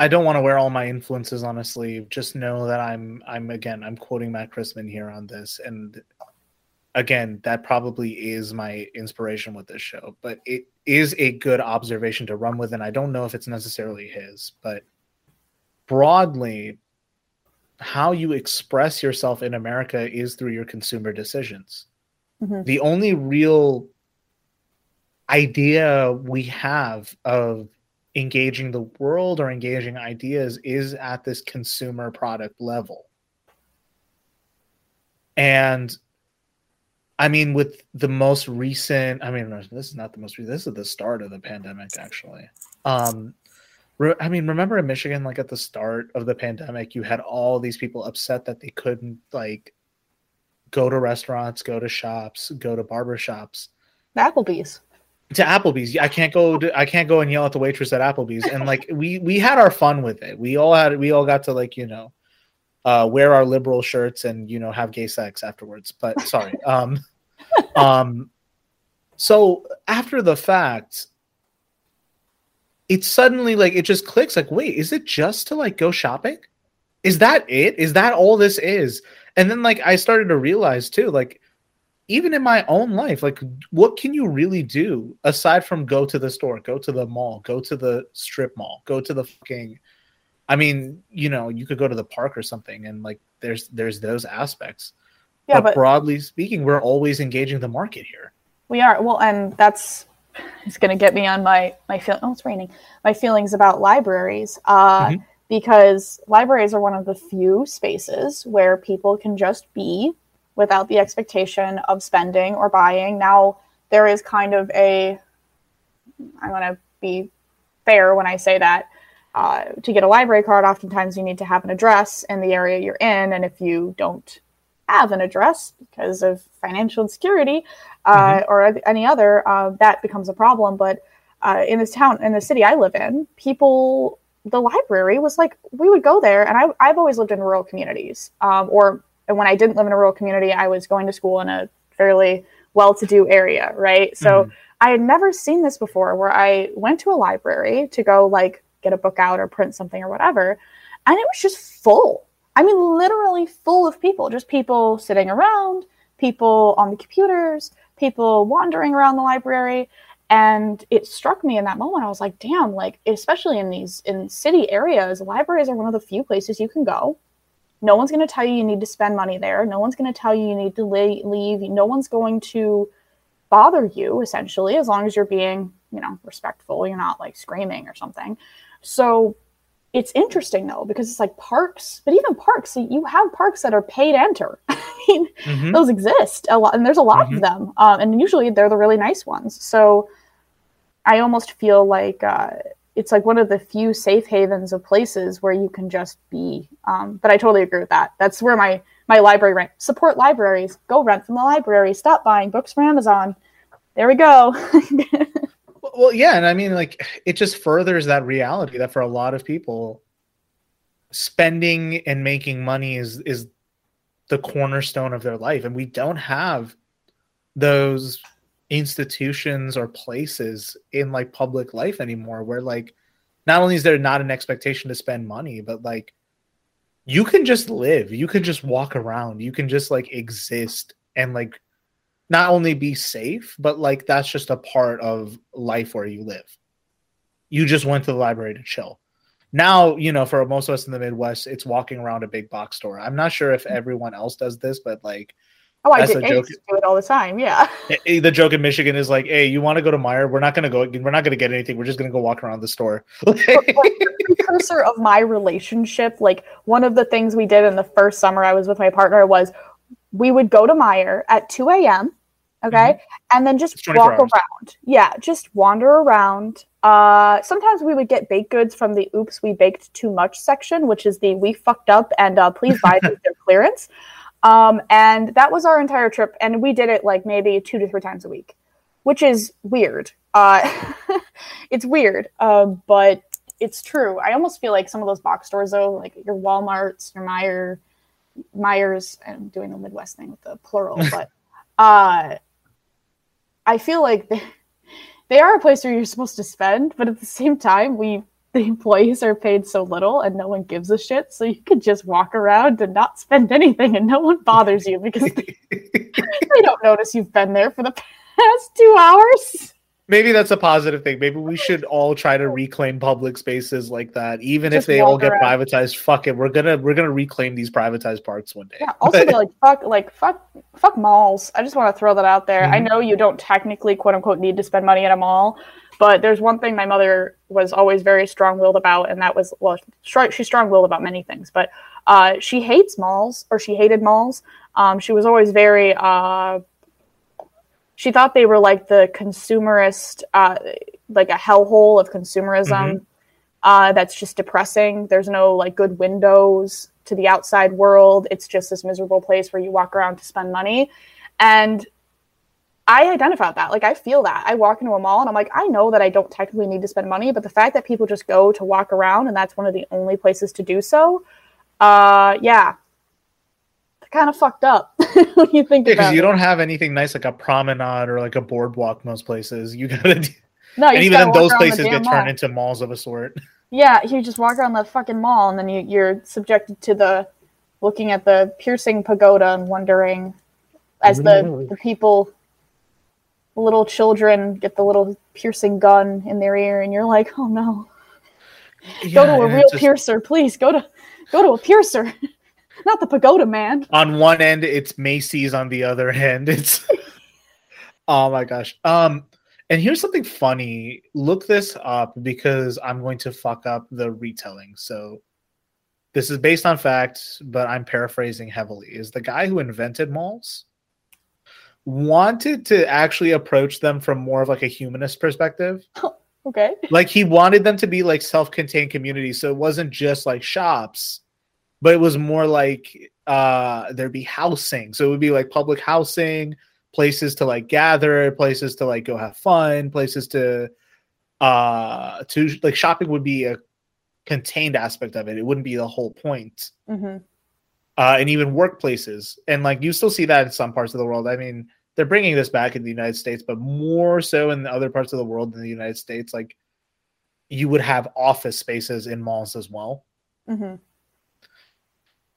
Speaker 3: I don't want to wear all my influences on a sleeve. Just know that I'm I'm again I'm quoting Matt Christman here on this, and again, that probably is my inspiration with this show, but it is a good observation to run with. And I don't know if it's necessarily his, but broadly, how you express yourself in America is through your consumer decisions. Mm-hmm. The only real idea we have of engaging the world or engaging ideas is at this consumer product level. And I mean, with the most recent, I mean, this is not the most recent. This is the start of the pandemic, actually. Um, re- I mean, remember in Michigan, like at the start of the pandemic, you had all these people upset that they couldn't like go to restaurants, go to shops, go to barber shops.
Speaker 4: Applebee's.
Speaker 3: To Applebee's, I can't go. To, I can't go and yell at the waitress at Applebee's. And like we we had our fun with it. We all had we all got to like you know uh, wear our liberal shirts and you know have gay sex afterwards. But sorry. Um, um, so after the fact, it's suddenly like it just clicks. Like, wait, is it just to like go shopping? Is that it? Is that all this is? And then like I started to realize too, like even in my own life, like what can you really do aside from go to the store, go to the mall, go to the strip mall, go to the fucking I mean, you know, you could go to the park or something and like there's there's those aspects. Yeah, but, but broadly speaking, we're always engaging the market here.
Speaker 4: We are. Well, and that's it's going to get me on my my feel. Oh, it's raining. My feelings about libraries, uh, mm-hmm. because libraries are one of the few spaces where people can just be without the expectation of spending or buying. Now there is kind of a. I'm going to be fair when I say that. Uh, to get a library card, oftentimes you need to have an address in the area you're in, and if you don't have an address because of financial insecurity uh, mm-hmm. or any other, uh, that becomes a problem. But uh, in this town, in the city I live in, people the library was like we would go there, and I I've always lived in rural communities, um, or when I didn't live in a rural community, I was going to school in a fairly well-to-do area, right? So
Speaker 3: Mhm.
Speaker 4: I had never seen this before, where I went to a library to go like get a book out or print something or whatever, and it was just full. I mean, literally full of people, just people sitting around, people on the computers, people wandering around the library and it struck me in that moment i was like damn like especially in these in city areas libraries are one of the few places you can go no one's going to tell you you need to spend money there. No one's going to tell you you need to le- leave. No one's going to bother you essentially as long as you're being you know respectful. You're not like screaming or something. So it's interesting though because it's like parks but even parks you have parks that are paid enter. I mean
Speaker 3: Mhm.
Speaker 4: those exist. A lot and there's a lot
Speaker 3: Mhm.
Speaker 4: of them. Um, and usually they're the really nice ones. So i almost feel like uh, it's like one of the few safe havens of places where you can just be um, but i totally agree with that. That's where my my library rent support libraries. Go rent from the library. Stop buying books from amazon. There we go.
Speaker 3: Well, yeah, and I mean, like, it just furthers that reality that for a lot of people, spending and making money is is the cornerstone of their life, and we don't have those institutions or places in like public life anymore where like not only is there not an expectation to spend money but like you can just live you can just walk around you can just like exist and like not only be safe, but like that's just a part of life where you live. You just went to the library to chill. Now, you know, for most of us in the Midwest, it's walking around a big box store. I'm not sure if mm. everyone else does this, but like
Speaker 4: oh i
Speaker 3: That's
Speaker 4: did I used to do it all the time yeah
Speaker 3: the joke in Michigan is like, "Hey, you want to go to Meijer? We're not gonna go. We're not gonna get anything. We're just gonna go walk around the store."
Speaker 4: The precursor of my relationship like one of the things we did in the first summer i was with my partner was we would go to Meijer at 2 a.m okay and then just walk
Speaker 3: hours.
Speaker 4: around yeah just wander around uh sometimes we would get baked goods from the oops we baked too much section which is the we fucked up and uh, please buy these clearance um and that was our entire trip and we did it like maybe two to three times a week which is weird uh it's weird uh, but it's true. I almost feel like some of those box stores, though, like your WalMarts, your Meijer, Meijers, I'm doing the Midwest thing with the plural, but uh, I feel like they, they are a place where you're supposed to spend, but at the same time, we the employees are paid so little and no one gives a shit, so you could just walk around and not spend anything, and no one bothers you because they, they don't notice you've been there for the past two hours.
Speaker 3: Maybe that's a positive thing. Maybe we should all try to reclaim public spaces like that, even
Speaker 4: Just
Speaker 3: if they all get
Speaker 4: around.
Speaker 3: privatized. Fuck it, we're gonna we're gonna reclaim these privatized parks one day.
Speaker 4: Yeah. Also, like fuck, like fuck, fuck malls. I just want to throw that out there. I
Speaker 3: Mhm.
Speaker 4: know you don't technically, quote unquote, need to spend money at a mall, but there's one thing my mother was always very strong-willed about, and that was well, she's strong-willed about many things, but uh, she hates malls, or she hated malls. Um, she was always very. Uh, she thought they were like the consumerist, uh, like a hellhole of consumerism. Uh, that's just depressing. There's no like good windows to the outside world. It's just this miserable place where you walk around to spend money. And I identify with that. Like I feel that. I walk into a mall and I'm like, I know that I don't technically need to spend money, but the fact that people just go to walk around and that's one of the only places to do so, uh, yeah, kind of fucked up when you think
Speaker 3: Yeah,
Speaker 4: about
Speaker 3: because you
Speaker 4: it.
Speaker 3: don't have anything nice like a promenade or like a boardwalk most places. You gotta, do,
Speaker 4: No, you
Speaker 3: and even then, those
Speaker 4: around the
Speaker 3: places
Speaker 4: damn
Speaker 3: get turned
Speaker 4: mall.
Speaker 3: into malls of a sort.
Speaker 4: Yeah, you just walk around the fucking mall and then you, you're subjected to the looking at the piercing pagoda and wondering as the, the people little children get the little piercing gun in their ear and you're like, oh no. Go to a real
Speaker 3: just-
Speaker 4: piercer, please. Go to go to a piercer. Not the pagoda man.
Speaker 3: On one end, it's Macy's. On the other end, it's oh my gosh. Um, and here's something funny. Look this up because I'm going to fuck up the retelling. So this is based on facts, but I'm paraphrasing heavily. Is the guy who invented malls wanted to actually approach them from more of like a humanist perspective?
Speaker 4: Okay.
Speaker 3: like he wanted them to be like self-contained communities so it wasn't just like shops but it was more like uh there'd be housing so it would be like public housing places to like gather places to like go have fun places to uh to like shopping would be a contained aspect of it. It wouldn't be the whole point.
Speaker 4: hmm
Speaker 3: Uh, and even workplaces, and like you still see that in some parts of the world. I mean, they're bringing this back in the United States, but more so in other parts of the world than the United States. Like you would have office spaces in malls as well.
Speaker 4: hmm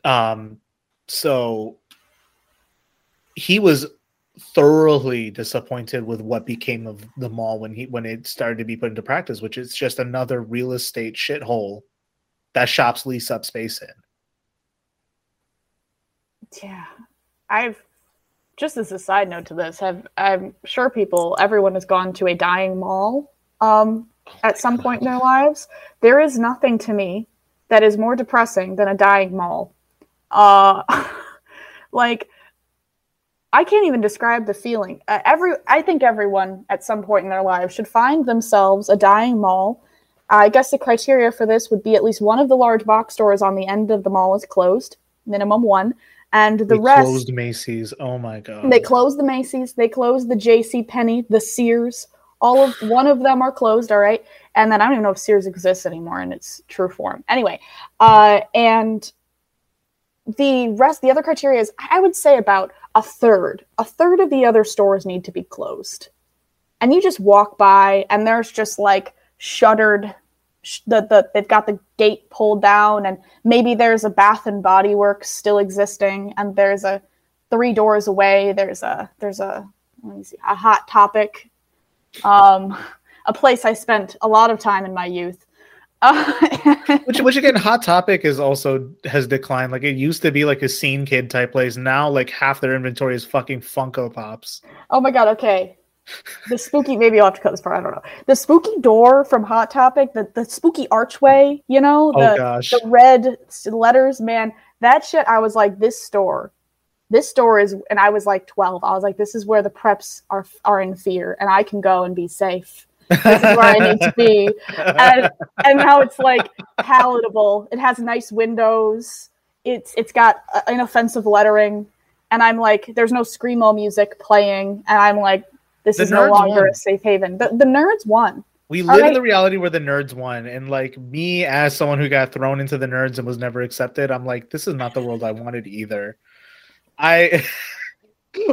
Speaker 3: Um, so he was thoroughly disappointed with what became of the mall when he when it started to be put into practice, which is just another real estate shithole that shops lease up space in.
Speaker 4: Yeah, I've just as a side note to this, have I'm sure people, everyone has gone to a dying mall um, at some point in their lives. There is nothing to me that is more depressing than a dying mall. Uh, like I can't even describe the feeling. Uh, every I think everyone at some point in their lives should find themselves a dying mall. I guess the criteria for this would be at least one of the large box stores on the end of the mall is closed, minimum one, and the
Speaker 3: They
Speaker 4: rest
Speaker 3: closed Macy's. Oh my god!
Speaker 4: they closed the Macy's, they closed the J.C. Penney, the Sears. All of one of them are closed. All right, and then I don't even know if Sears exists anymore in its true form. Anyway, uh, and the rest, the other criteria is I would say about a third. A third of the other stores need to be closed, and you just walk by, and there's just like shuttered. The, the they've got the gate pulled down, and maybe there's a Bath and Body Works still existing, and there's a three doors away. There's a there's a let me see a Hot Topic, um, a place I spent a lot of time in my youth. Uh,
Speaker 3: which, which again, Hot Topic is also has declined. Like it used to be like a scene kid type place. Now, like half their inventory is fucking Funko Pops.
Speaker 4: oh my god! Okay, the spooky. Maybe I'll have to cut this part. I don't know. The spooky door from Hot Topic, the the spooky archway. You know
Speaker 3: Oh
Speaker 4: the
Speaker 3: gosh,
Speaker 4: the red letters. Man, that shit. I was like, this store. This store is, and I was like 12. I was like, this is where the preps are are in fear, and I can go and be safe. This is where I need to be. and and now it's like palatable. It has nice windows. It's it's got uh, inoffensive lettering, and I'm like, there's no screamo music playing, and I'm like, this
Speaker 3: The
Speaker 4: is no longer
Speaker 3: won.
Speaker 4: a safe haven. The the nerds won.
Speaker 3: we live in the reality where the nerds won, and like me as someone who got thrown into the nerds and was never accepted, I'm like, this is not the world I wanted either. I.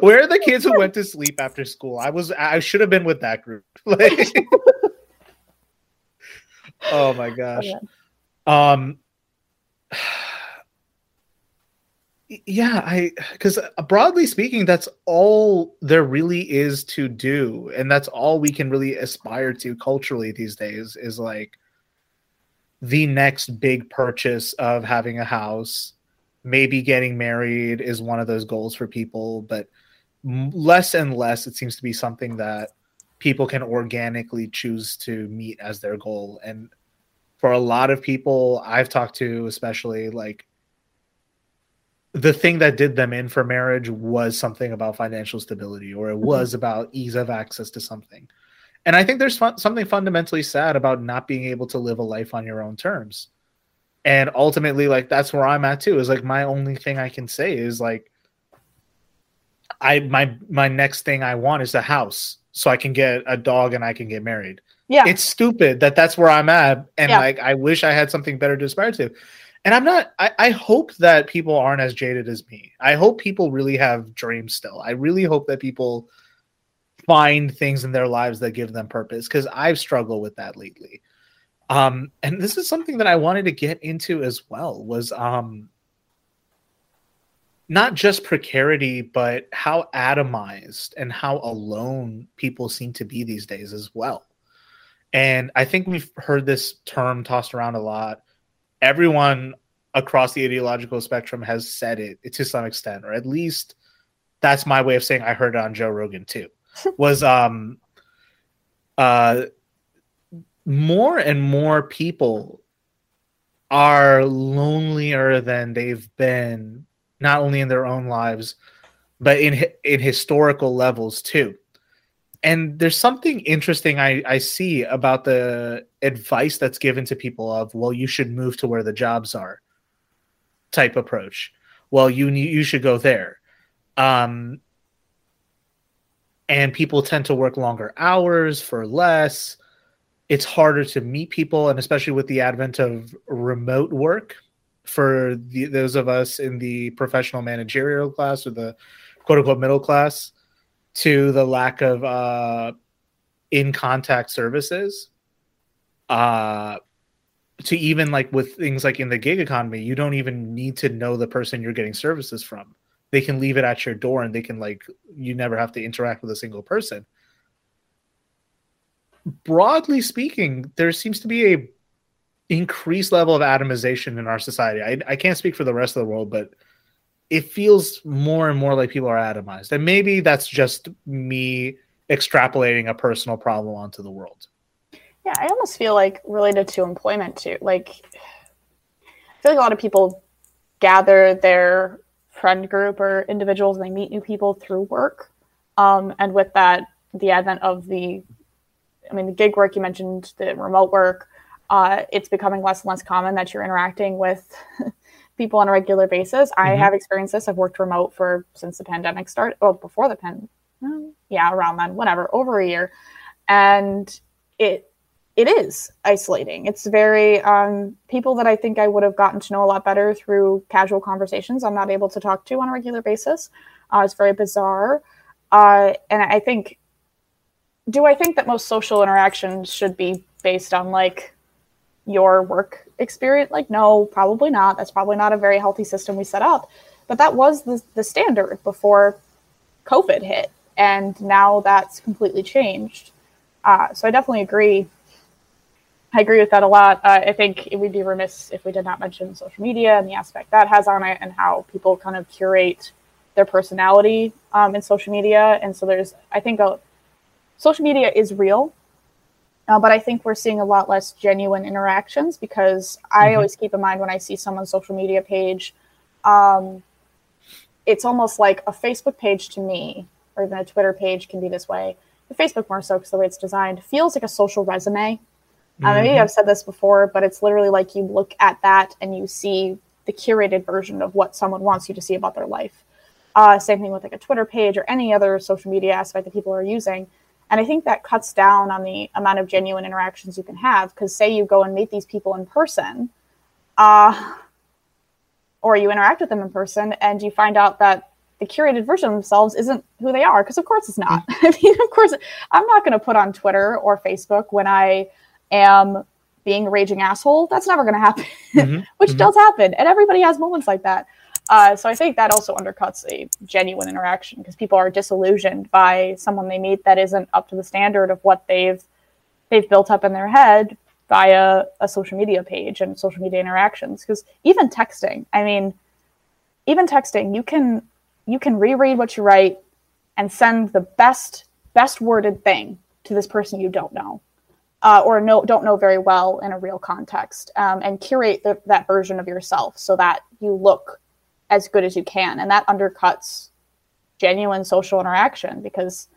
Speaker 3: Where are the kids who went to sleep after school? I was I should have been with that group. Like, oh my gosh.
Speaker 4: yeah.
Speaker 3: Um yeah, I cuz uh, broadly speaking that's all there really is to do and that's all we can really aspire to culturally these days is like the next big purchase of having a house, maybe getting married is one of those goals for people, but less and less it seems to be something that people can organically choose to meet as their goal and for a lot of people I've talked to, especially like the thing that did them in for marriage was something about financial stability or it mm-hmm. was about ease of access to something. And I think there's fun- something fundamentally sad about not being able to live a life on your own terms. And ultimately, like that's where I'm at too. Is like my only thing I can say is like, I my my next thing I want is a house so I can get a dog and I can get married
Speaker 4: Yeah.
Speaker 3: it's stupid that that's where I'm at, and
Speaker 4: Yeah.
Speaker 3: like I wish I had something better to aspire to. And I'm not. I, I hope that people aren't as jaded as me. I hope people really have dreams still. I really hope that people find things in their lives that give them purpose because I've struggled with that lately. Um, and this is something that I wanted to get into as well. Was um, not just precarity, but how atomized and how alone people seem to be these days as well. And I think we've heard this term tossed around a lot. Everyone across the ideological spectrum has said it to some extent, or at least that's my way of saying I heard it on Joe Rogan too. was um uh more and more people are lonelier than they've been not only in their own lives but in in historical levels too and there's something interesting I, I see about the advice that's given to people of well you should move to where the jobs are type approach. Well you you should go there. Um and people tend to work longer hours for less. It's harder to meet people and especially with the advent of remote work for the, those of us in the professional managerial class or the quote unquote middle class to the lack of uh, in contact services uh, to even like with things like in the gig economy you don't even need to know the person you're getting services from. They can leave it at your door and they can like you never have to interact with a single person. Broadly speaking there seems to be a increased level of atomization in our society. I, I can't speak for the rest of the world but it feels more and more like people are atomized. And maybe that's just me extrapolating a personal problem onto the world.
Speaker 4: Yeah i almost feel like related to employment too. Like i feel like a lot of people gather their friend group or individuals and they meet new people through work. Um, and with that, the advent of the, I mean, the gig work you mentioned, the remote work, uh, it's becoming less and less common that you're interacting with people on a regular basis. Mm-hmm. I have experienced this. I've worked remote for since the pandemic started. Well, before the pen, yeah, around then, whatever, over a year, and it it is isolating. It's very um, people that I think I would have gotten to know a lot better through casual conversations. I'm not able to talk to on a regular basis. Uh, it's very bizarre, uh, and I think. Do I think that most social interactions should be based on like your work experience? Like, no, probably not. That's probably not a very healthy system we set up. But that was the, the standard before COVID hit, and now that's completely changed. Uh, so I definitely agree I agree with that a lot. Uh, I think it would be remiss if we did not mention social media and the aspect that has on it, and how people kind of curate their personality um, in social media. And so there's, I think, a, social media is real, uh, but I think we're seeing a lot less genuine interactions because I mm-hmm. always keep in mind when I see someone's social media page, um, it's almost like a Facebook page to me, or even a Twitter page can be this way. The Facebook more so because the way it's designed feels like a social resume Mm-hmm. maybe I've said this before, but it's literally like you look at that and you see the curated version of what someone wants you to see about their life. Uh, same thing with like a Twitter page or any other social media aspect that people are using. And I think that cuts down on the amount of genuine interactions you can have. Because say you go and meet these people in person, uh, or you interact with them in person, and you find out that the curated version of themselves isn't who they are. Because of course it's not. Mm-hmm. I mean, of course, I'm not going to put on Twitter or Facebook when I am being a raging asshole, that's never going to happen, mm-hmm. which mm-hmm. does happen. And everybody has moments like that. Uh, so I think that also undercuts a genuine interaction because people are disillusioned by someone they meet that isn't up to the standard of what they've they've built up in their head via a social media page and social media interactions. Because even texting, I mean, even texting, you can you can reread what you write and send the best best worded thing to this person you don't know uh, or know, don't know very well in a real context um, and curate the, that version of yourself so that you look as good as you can and that undercuts genuine social interaction because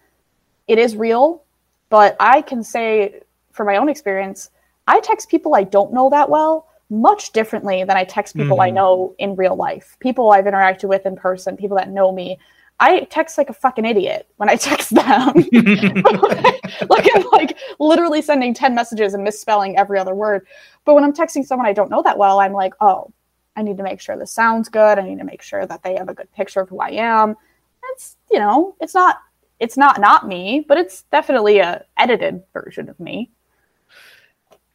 Speaker 4: it is real but i can say from my own experience i text people i don't know that well much differently than i text people mm-hmm. i know in real life people i've interacted with in person people that know me I text like a fucking idiot when I text them. like I'm like literally sending 10 messages and misspelling every other word. But when I'm texting someone I don't know that well, I'm like, oh, I need to make sure this sounds good. I need to make sure that they have a good picture of who I am. It's, you know, it's not it's not not me, but it's definitely a edited version of me.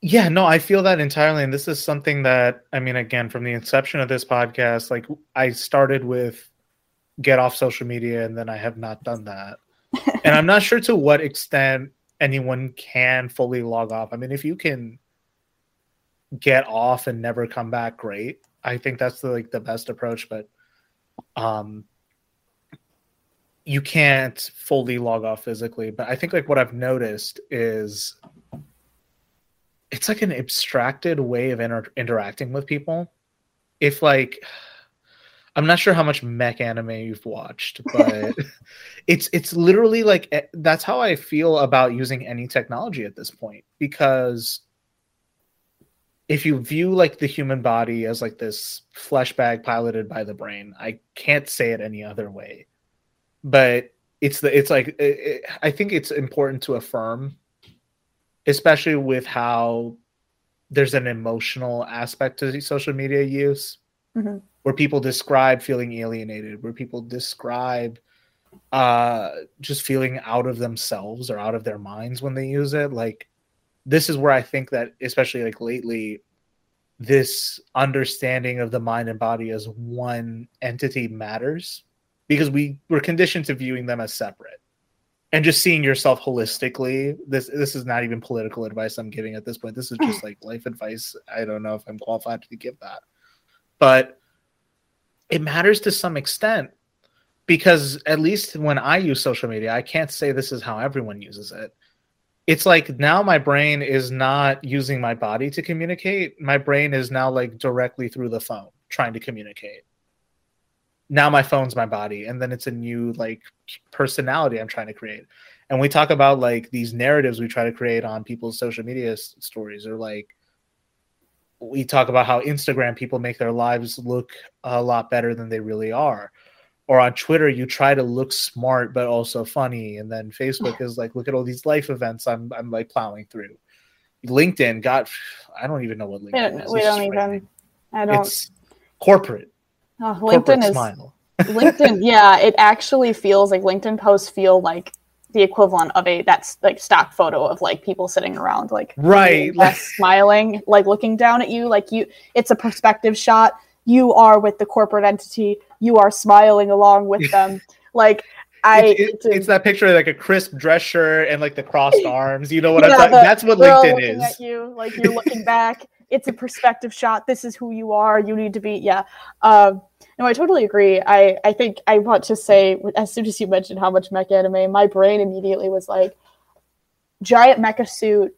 Speaker 3: Yeah, no, I feel that entirely. And this is something that, I mean, again, from the inception of this podcast, like I started with get off social media and then I have not done that. and I'm not sure to what extent anyone can fully log off. I mean, if you can get off and never come back, great. I think that's the, like the best approach, but um you can't fully log off physically, but I think like what I've noticed is it's like an abstracted way of inter- interacting with people. If like I'm not sure how much mech anime you've watched, but it's it's literally like eh, that's how I feel about using any technology at this point because if you view like the human body as like this flesh bag piloted by the brain, I can't say it any other way. But it's the it's like it, it, I think it's important to affirm especially with how there's an emotional aspect to social media use
Speaker 4: Mhm.
Speaker 3: where people describe feeling alienated, where people describe uh just feeling out of themselves or out of their minds when they use it like this is where i think that especially like lately this understanding of the mind and body as one entity matters because we we're conditioned to viewing them as separate. And just seeing yourself holistically this this is not even political advice i'm giving at this point. This is just like life advice. I don't know if i'm qualified to give that. But it matters to some extent because at least when i use social media i can't say this is how everyone uses it it's like now my brain is not using my body to communicate. My brain is now like directly through the phone trying to communicate. Now my phone's my body and then it's a new like personality i'm trying to create. And we talk about like these narratives we try to create on people's social media s- stories or like we talk about how instagram people make their lives look a lot better than they really are or on twitter you try to look smart but also funny. And then facebook is like look at all these life events i'm i'm like plowing through. Linkedin got i don't even know what
Speaker 4: We
Speaker 3: linkedin
Speaker 4: don't,
Speaker 3: is.
Speaker 4: we don't even. I don't.
Speaker 3: it's corporate.
Speaker 4: Oh,
Speaker 3: corporate
Speaker 4: LinkedIn is
Speaker 3: smile.
Speaker 4: LinkedIn. Yeah, it actually feels like LinkedIn posts feel like the equivalent of a that's like stock photo of like people sitting around like
Speaker 3: Right, uh,
Speaker 4: like, smiling like looking down at you like you it's a perspective shot. You are with the corporate entity you are smiling along with them like i
Speaker 3: it's, it-
Speaker 4: it's a-
Speaker 3: it's that picture of like a crisp dress shirt and like the crossed arms. You know what I'm
Speaker 4: Yeah,
Speaker 3: talking? That's what LinkedIn
Speaker 4: looking
Speaker 3: is.
Speaker 4: At you, like you're looking back. It's a perspective shot. This is who you are. You need to be. Yeah. Um, no, I totally agree. I I think I want to say as soon as you mentioned how much mech anime, my brain immediately was like giant mecha suit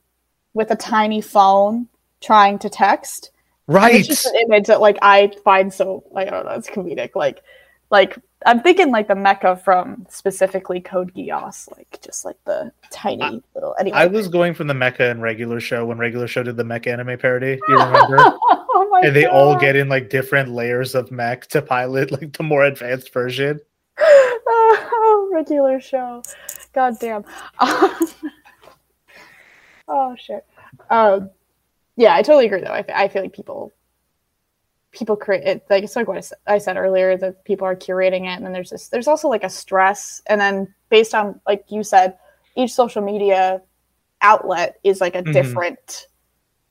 Speaker 4: with a tiny phone trying to text.
Speaker 3: Right.
Speaker 4: It's just an image that like I find so like I don't know, it's comedic. Like like I'm thinking like the mecha from specifically Code Geass, like just like the tiny little anyway.
Speaker 3: I was going from the mecha and regular show when regular show did the mecha anime parody. You remember?
Speaker 4: oh my
Speaker 3: and they all get in like different layers of mech to pilot like the more advanced version.
Speaker 4: oh, regular show. God damn. oh shit. Um, yeah, I totally agree though. I, I feel like people people create it like it's like what I said, I said earlier that people are curating it and then there's this there's also like a stress and then based on like you said each social media outlet is like a
Speaker 3: Mhm.
Speaker 4: different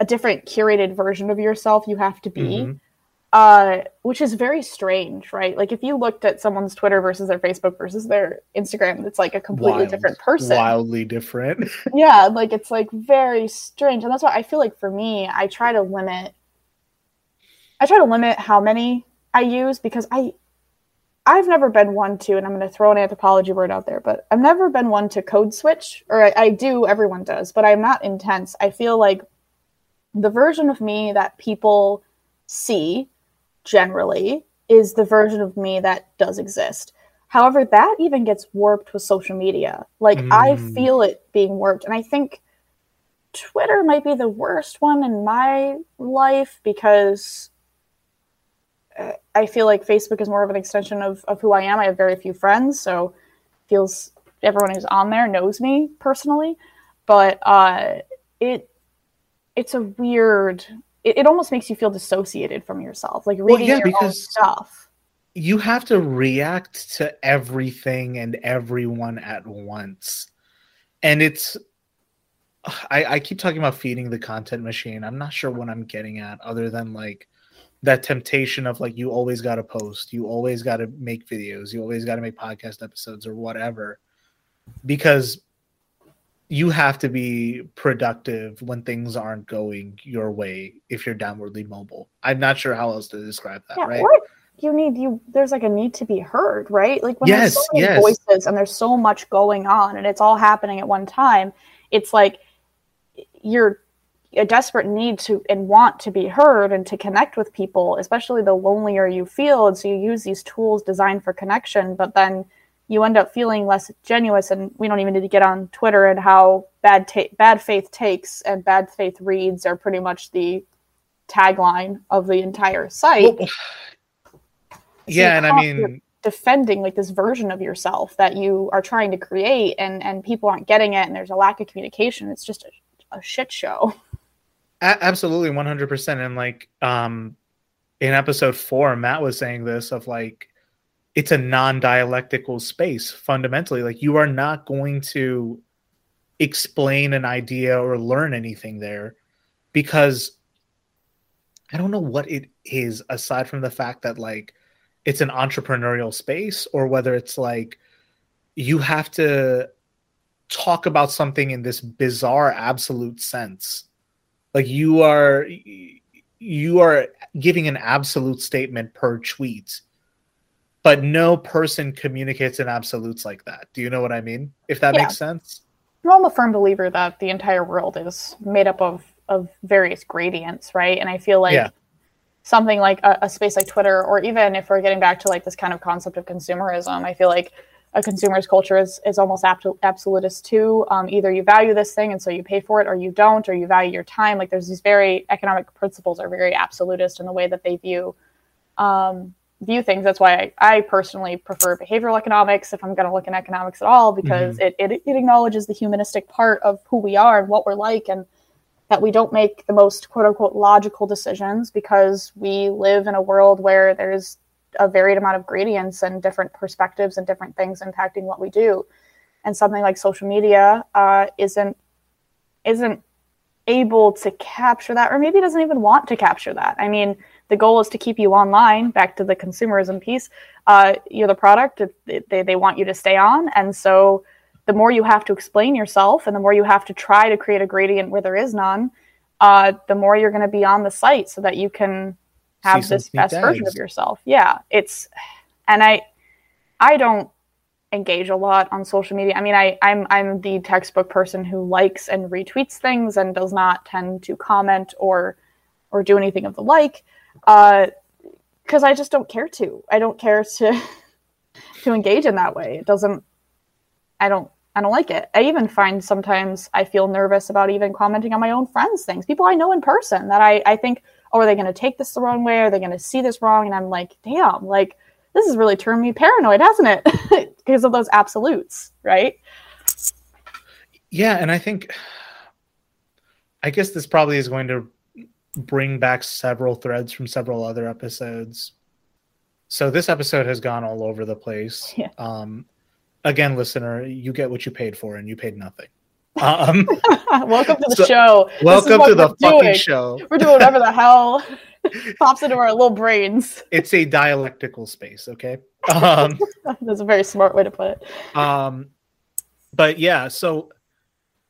Speaker 4: a different curated version of yourself you have to be
Speaker 3: Mhm.
Speaker 4: Uh, which is very strange, right? Like if you looked at someone's Twitter versus their Facebook versus their Instagram, it's like a completely
Speaker 3: Wild.
Speaker 4: different person.
Speaker 3: Wildly different.
Speaker 4: Yeah, like it's like very strange, and that's why I feel like for me, I try to limit. I try to limit how many I use because I, I've never been one to, and I'm going to throw an anthropology word out there, but I've never been one to code switch, or I, I do. Everyone does, but I'm not intense. I feel like the version of me that people see generally is the version of me that does exist. However, that even gets warped with social media. Like I
Speaker 3: Mm.
Speaker 4: feel it being warped, and I think Twitter might be the worst one in my life because uh, I feel like Facebook is more of an extension of, of who I am. I have very few friends, so feels everyone who's on there knows me personally. But uh, it it's a weird. It, it almost makes you feel dissociated from yourself, like reading
Speaker 3: yeah,
Speaker 4: your own stuff.
Speaker 3: you have to react to everything and everyone at once. And it's I, I keep talking about feeding the content machine. I'm not sure what i'm getting at other than like that temptation of like you always got to post you always got to make videos you always got to make podcast episodes or whatever. Because you have to be productive when things aren't going your way if you're downwardly mobile i'm not sure how else to describe that
Speaker 4: Yeah,
Speaker 3: right
Speaker 4: or you need you. There's like a need to be heard, right? Like when there's so many
Speaker 3: yes.
Speaker 4: voices and there's so much going on, and it's all happening at one time. It's like you're a desperate need to and want to be heard and to connect with people, especially the lonelier you feel. And so you use these tools designed for connection, but then you end up feeling less genuine. And we don't even need to get on Twitter and how bad ta- bad faith takes and bad faith reads are pretty much the tagline of the entire site.
Speaker 3: Well, yeah and i mean
Speaker 4: defending like this version of yourself that you are trying to create and and people aren't getting it and there's a lack of communication it's just a a shit show.
Speaker 3: A- absolutely 100% and like um in episode 4 Matt was saying this of like it's a non-dialectical space fundamentally. Like you are not going to explain an idea or learn anything there because I don't know what it is aside from the fact that like it's an entrepreneurial space or whether it's like you have to talk about something in this bizarre absolute sense. Like you are you are giving an absolute statement per tweet but no person communicates in absolutes like that do you know what i mean if that
Speaker 4: Yeah.
Speaker 3: makes sense
Speaker 4: Well, I'm a firm believer that the entire world is made up of of various gradients, right? And I feel like
Speaker 3: Yeah.
Speaker 4: something like a, a space like Twitter, or even if we're getting back to like this kind of concept of consumerism, I feel like a consumer's culture is is almost abso- absolutist too. Um, either you value this thing and so you pay for it, or you don't, or you value your time. Like there's these very economic principles are very absolutist in the way that they view um, view things. That's why I, I personally prefer behavioral economics if I'm going to look in economics at all, because it, it, it acknowledges the humanistic part of who we are and what we're like, and that we don't make the most quote unquote logical decisions because we live in a world where there's a varied amount of gradients and different perspectives and different things impacting what we do. And something like social media uh, isn't isn't able to capture that, or maybe doesn't even want to capture that. I mean, the goal is to keep you online. Back to the consumerism piece, uh, you're the product. They they want you to stay on, and so the more you have to explain yourself, and the more you have to try to create a gradient where there is none, uh, the more you're going to be on the site so that you can have
Speaker 3: See
Speaker 4: this best version of yourself. Yeah, it's, and I, I don't engage a lot on social media. I mean, I, I'm I'm the textbook person who likes and retweets things and does not tend to comment or or do anything of the like, Uh, because I just don't care to. I don't care to to engage in that way. It doesn't. I don't. I don't like it. I even find sometimes I feel nervous about even commenting on my own friends' things, people I know in person that I, I think, oh, are they going to take this the wrong way? Are they going to see this wrong? And I'm like, damn, like this has really turned me paranoid, hasn't it? because of those absolutes, right?
Speaker 3: Yeah, and I think I guess this probably is going to bring back several threads from several other episodes. So this episode has gone all over the place.
Speaker 4: Yeah.
Speaker 3: Um again, listener, you get what you paid for and you paid nothing. Um
Speaker 4: welcome to the
Speaker 3: So-
Speaker 4: show.
Speaker 3: Welcome to the fucking
Speaker 4: doing.
Speaker 3: show.
Speaker 4: We're doing whatever the hell pops into our little brains.
Speaker 3: It's a dialectical space, okay? Um
Speaker 4: That's a very smart way to put it.
Speaker 3: Um, but yeah, so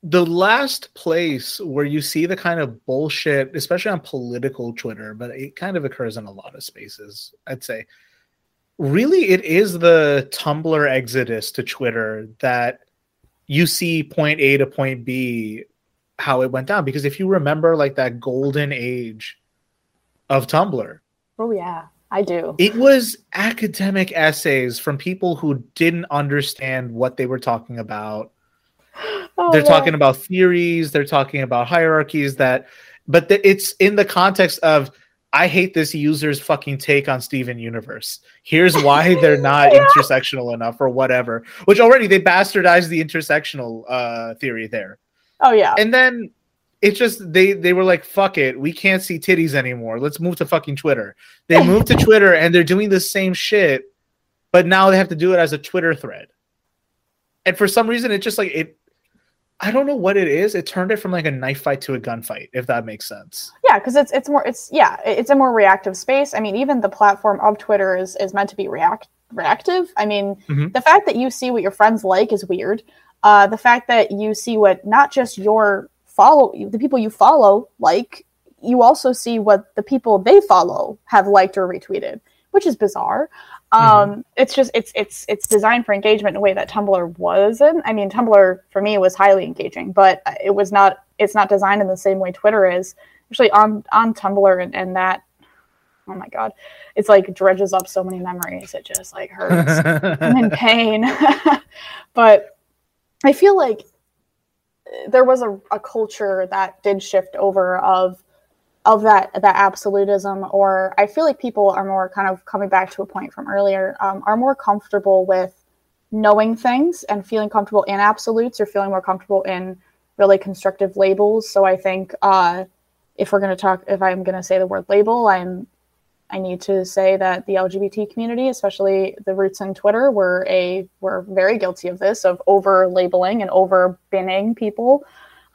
Speaker 3: the last place where you see the kind of bullshit, especially on political Twitter, but it kind of occurs in a lot of spaces, I'd say. Really, it is the Tumblr exodus to Twitter that you see point A to point B how it went down. Because if you remember, like that golden age of Tumblr,
Speaker 4: Oh yeah, I do.
Speaker 3: it was academic essays from people who didn't understand what they were talking about.
Speaker 4: Oh,
Speaker 3: they're
Speaker 4: yeah.
Speaker 3: talking about theories, they're talking about hierarchies that but the, it's in the context of I hate this user's fucking take on Steven Universe. Here's why they're not
Speaker 4: Yeah.
Speaker 3: intersectional enough or whatever. Which already they bastardized the intersectional uh theory there.
Speaker 4: Oh yeah.
Speaker 3: And then it's just they they were like fuck it we can't see titties anymore let's move to fucking twitter they moved to twitter and they're doing the same shit but now they have to do it as a twitter thread and for some reason it just like it i don't know what it is. It turned it from like a knife fight to a gunfight if that makes sense.
Speaker 4: Yeah because it's it's more it's yeah it's a more reactive space. I mean even the platform of twitter is is meant to be react reactive. I mean
Speaker 3: Mhm.
Speaker 4: the fact that you see what your friends like is weird. Uh the fact that you see what not just your follow the people you follow like you also see what the people they follow have liked or retweeted which is bizarre um it's just it's it's it's designed for engagement in a way that tumblr wasn't. I mean tumblr for me was highly engaging but it was not it's not designed in the same way twitter is. Actually on on tumblr and, and that oh my god it's like dredges up so many memories. It just like hurts. I'm in pain. But i feel like there was a, a culture that did shift over of of that that absolutism or i feel like people are more kind of coming back to a point from earlier um, are more comfortable with knowing things and feeling comfortable in absolutes or feeling more comfortable in really constructive labels. So I think uh, if we're going to talk, if I'm going to say the word label, I'm I need to say that the LGBT community, especially the roots in Twitter, were a were very guilty of this, of over labeling and over binning people.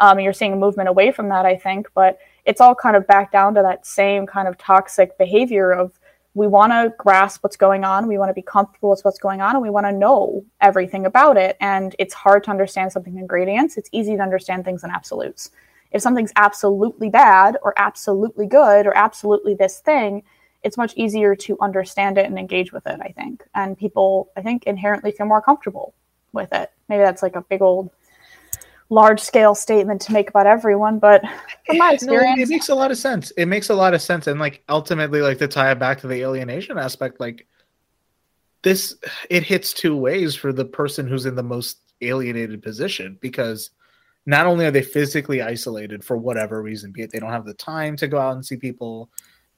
Speaker 4: Um, you're seeing a movement away from that, I think, but it's all kind of back down to that same kind of toxic behavior of we want to grasp what's going on, we want to be comfortable with what's going on, and we want to know everything about it. And it's hard to understand something in gradients. It's easy to understand things in absolutes. If something's absolutely bad or absolutely good or absolutely this thing, it's much easier to understand it and engage with it, I think. And people, I think, inherently feel more comfortable with it. Maybe that's like a big old large scale statement to make about everyone, but from my experience,
Speaker 3: no, it makes a lot of sense. It makes a lot of sense, and like ultimately, like to tie it back to the alienation aspect, like this, it hits two ways for the person who's in the most alienated position because not only are they physically isolated for whatever reason, be it they don't have the time to go out and see people,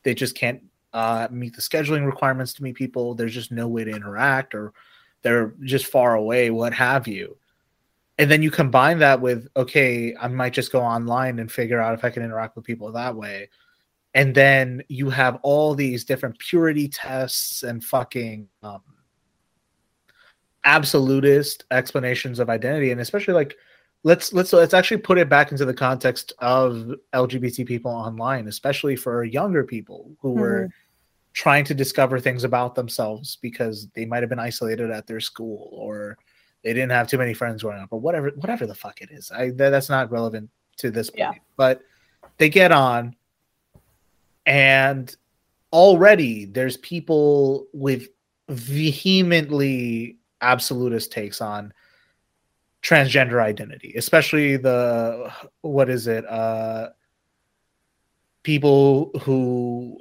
Speaker 3: they just can't uh, meet the scheduling requirements to meet people. There's just no way to interact, or they're just far away, what have you. And then you combine that with, okay, I might just go online and figure out if I can interact with people that way. And then you have all these different purity tests and fucking um, absolutist explanations of identity, and especially like let's let's let's actually put it back into the context of LGBT people online, especially for younger people who mm-hmm. were trying to discover things about themselves because they might have been isolated at their school or they didn't have too many friends growing up or whatever whatever the fuck it is. I that, that's not relevant to this point. Yeah. But they get on and already there's people with vehemently absolutist takes on transgender identity, especially the what is it? Uh people who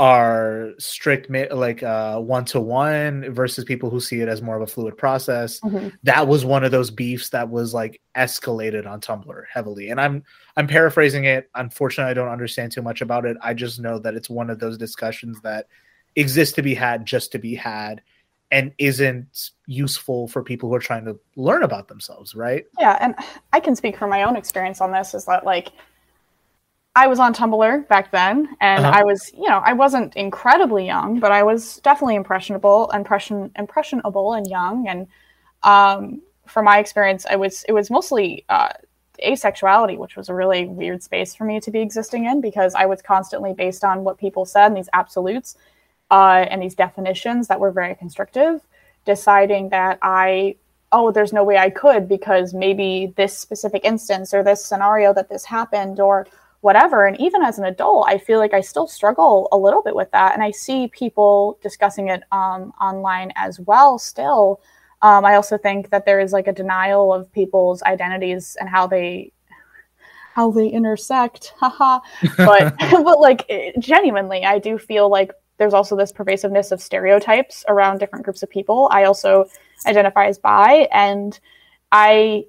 Speaker 3: are strict like uh one to one versus people who see it as more of a fluid process. Mm-hmm. that was one of those beefs that was like escalated on tumblr heavily. And i'm i'm paraphrasing it. Unfortunately i don't understand too much about it. I just know that it's one of those discussions that exists to be had just to be had and isn't useful for people who are trying to learn about themselves right?
Speaker 4: Yeah and i can speak from my own experience on this is that like I was on Tumblr back then, and uh-huh. I was, you know, I wasn't incredibly young, but I was definitely impressionable, impression, impressionable, and young. And um, from my experience, I was, it was mostly uh, asexuality, which was a really weird space for me to be existing in because I was constantly based on what people said and these absolutes uh, and these definitions that were very constrictive, deciding that I oh, there's no way I could because maybe this specific instance or this scenario that this happened or whatever. And even as an adult, I feel like I still struggle a little bit with that. And I see people discussing it um, online as well still. Um, I also think that there is like a denial of people's identities and how they how they intersect. Haha. but but like genuinely, I do feel like there's also this pervasiveness of stereotypes around different groups of people. I also identify as bi and I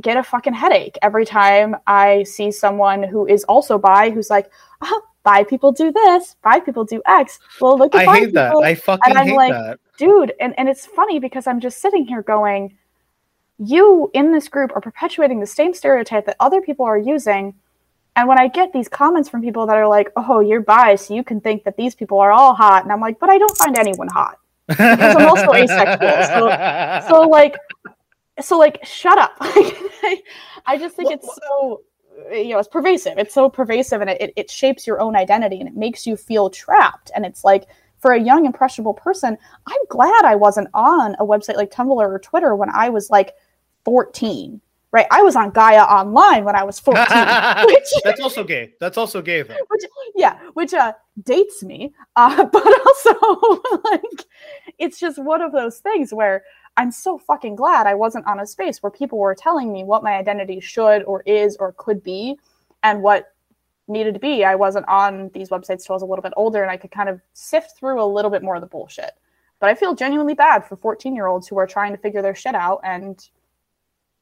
Speaker 4: get a fucking headache every time I see someone who is also bi who's like, oh, bi people do this, bi people do X. Well, look at
Speaker 3: I hate people. that. I fucking and I'm hate
Speaker 4: like,
Speaker 3: that.
Speaker 4: Dude, and, and it's funny because I'm just sitting here going, you in this group are perpetuating the same stereotype that other people are using. And when I get these comments from people that are like, oh, you're bi, so you can think that these people are all hot. And I'm like, but I don't find anyone hot. because I'm also asexual. So, so like, so like shut up. I just think it's so you know it's pervasive. It's so pervasive and it, it shapes your own identity and it makes you feel trapped. And it's like for a young impressionable person i'm glad i wasn't on a website like tumblr or twitter when i was like 14 right? I was on gaia online when i was 14
Speaker 3: which, that's also gay. That's also gay though.
Speaker 4: Which, yeah which uh dates me uh but also like it's just one of those things where I'm so fucking glad I wasn't on a space where people were telling me what my identity should or is or could be and what needed to be. I wasn't on these websites till I was a little bit older and I could kind of sift through a little bit more of the bullshit. But I feel genuinely bad for 14 year olds who are trying to figure their shit out and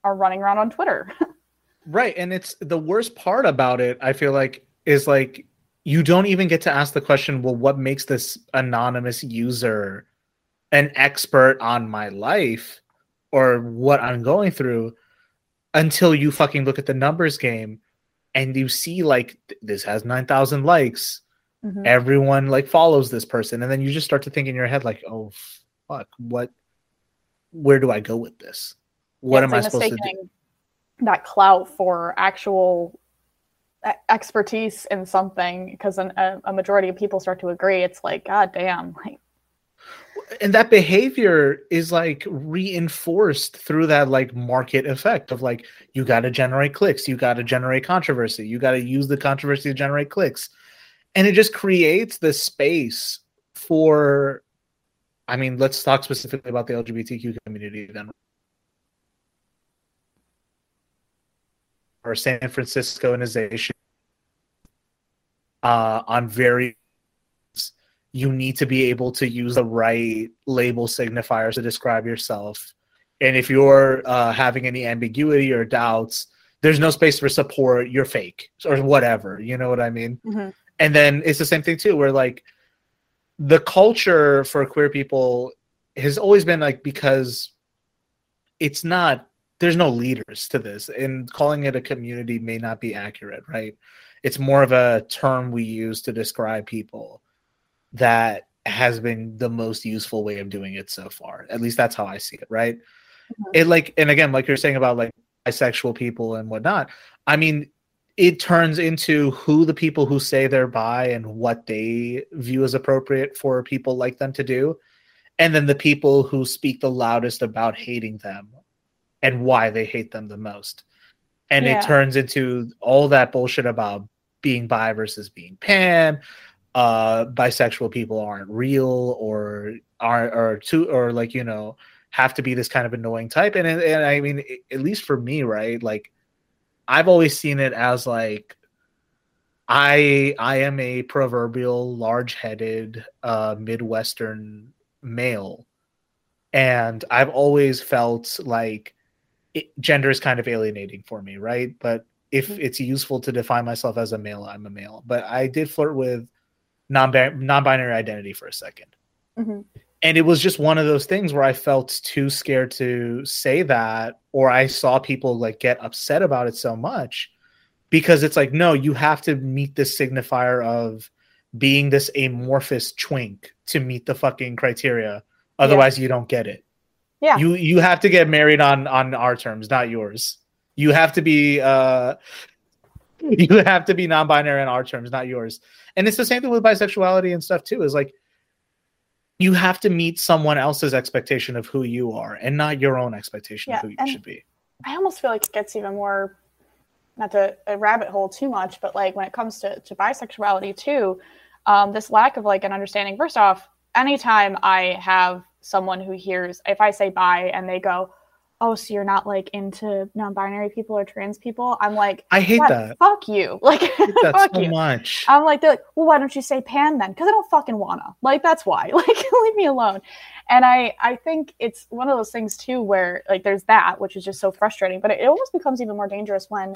Speaker 4: are running around on Twitter.
Speaker 3: right. And it's the worst part about it, I feel like, is like you don't even get to ask the question, well, what makes this anonymous user an expert on my life or what I'm going through until you fucking look at the numbers game and you see like this has 9000 likes
Speaker 4: Mhm.
Speaker 3: everyone like follows this person and then you just start to think in your head like oh fuck what where do i go with this what
Speaker 4: Yeah,
Speaker 3: am i supposed to do
Speaker 4: That clout for actual expertise in something because an, a, a majority of people start to agree. It's like, god damn, like
Speaker 3: and that behavior is like reinforced through that like market effect of like you got to generate clicks you got to generate controversy you got to use the controversy to generate clicks. And it just creates this space for i mean let's talk specifically about the lgbtq community then. Or san franciscoization uh on very you need to be able to use the right label signifiers to describe yourself. And if you're uh, having any ambiguity or doubts, there's no space for support. You're fake or whatever. You know what I mean?
Speaker 4: Mhm.
Speaker 3: And then it's the same thing too, where like the culture for queer people has always been like because it's not there's no leaders to this and calling it a community may not be accurate right it's more of a term we use to describe people that has been the most useful way of doing it so far. At least that's how I see it, right?
Speaker 4: Mhm.
Speaker 3: It like, and again, like you're saying about like bisexual people and whatnot. I mean, it turns into who the people who say they're bi and what they view as appropriate for people like them to do, and then the people who speak the loudest about hating them and why they hate them the most. And
Speaker 4: Yeah.
Speaker 3: it turns into all that bullshit about being bi versus being pan, uh bisexual people aren't real or are or too or like you know have to be this kind of annoying type. And and I mean at least for me right like I've always seen it as like I I am a proverbial large-headed uh midwestern male. And I've always felt like it, gender is kind of alienating for me right? But if
Speaker 4: Mhm.
Speaker 3: it's useful to define myself as a male I'm a male. But I did flirt with non non-binary identity for a 2nd
Speaker 4: Mhm.
Speaker 3: and it was just one of those things where I felt too scared to say that, or I saw people like get upset about it so much because it's like, no, you have to meet this signifier of being this amorphous twink to meet the fucking criteria. Otherwise, you don't get it.
Speaker 4: Yeah.
Speaker 3: You you have to get married on on our terms, not yours. You have to be uh you have to be non-binary on our terms, not yours. And it's the same thing with bisexuality and stuff too. Is like you have to meet someone else's expectation of who you are and not your own expectation
Speaker 4: Yeah,
Speaker 3: of who you should be.
Speaker 4: I almost feel like it gets even more, not to a rabbit hole too much, but like when it comes to, to bisexuality too, um, this lack of like an understanding. First off, anytime I have someone who hears, if I say bi and they go, oh, so you're not like into non binary people or trans people, I'm like,
Speaker 3: I hate that.
Speaker 4: Fuck you. Like, fuck
Speaker 3: so
Speaker 4: you.
Speaker 3: much.
Speaker 4: I'm like, they're like, well, why don't you say pan then? Because I don't fucking wanna. Like, that's why. Like, leave me alone. And I, I think it's one of those things too, where like there's that, which is just so frustrating. But it, it almost becomes even more dangerous when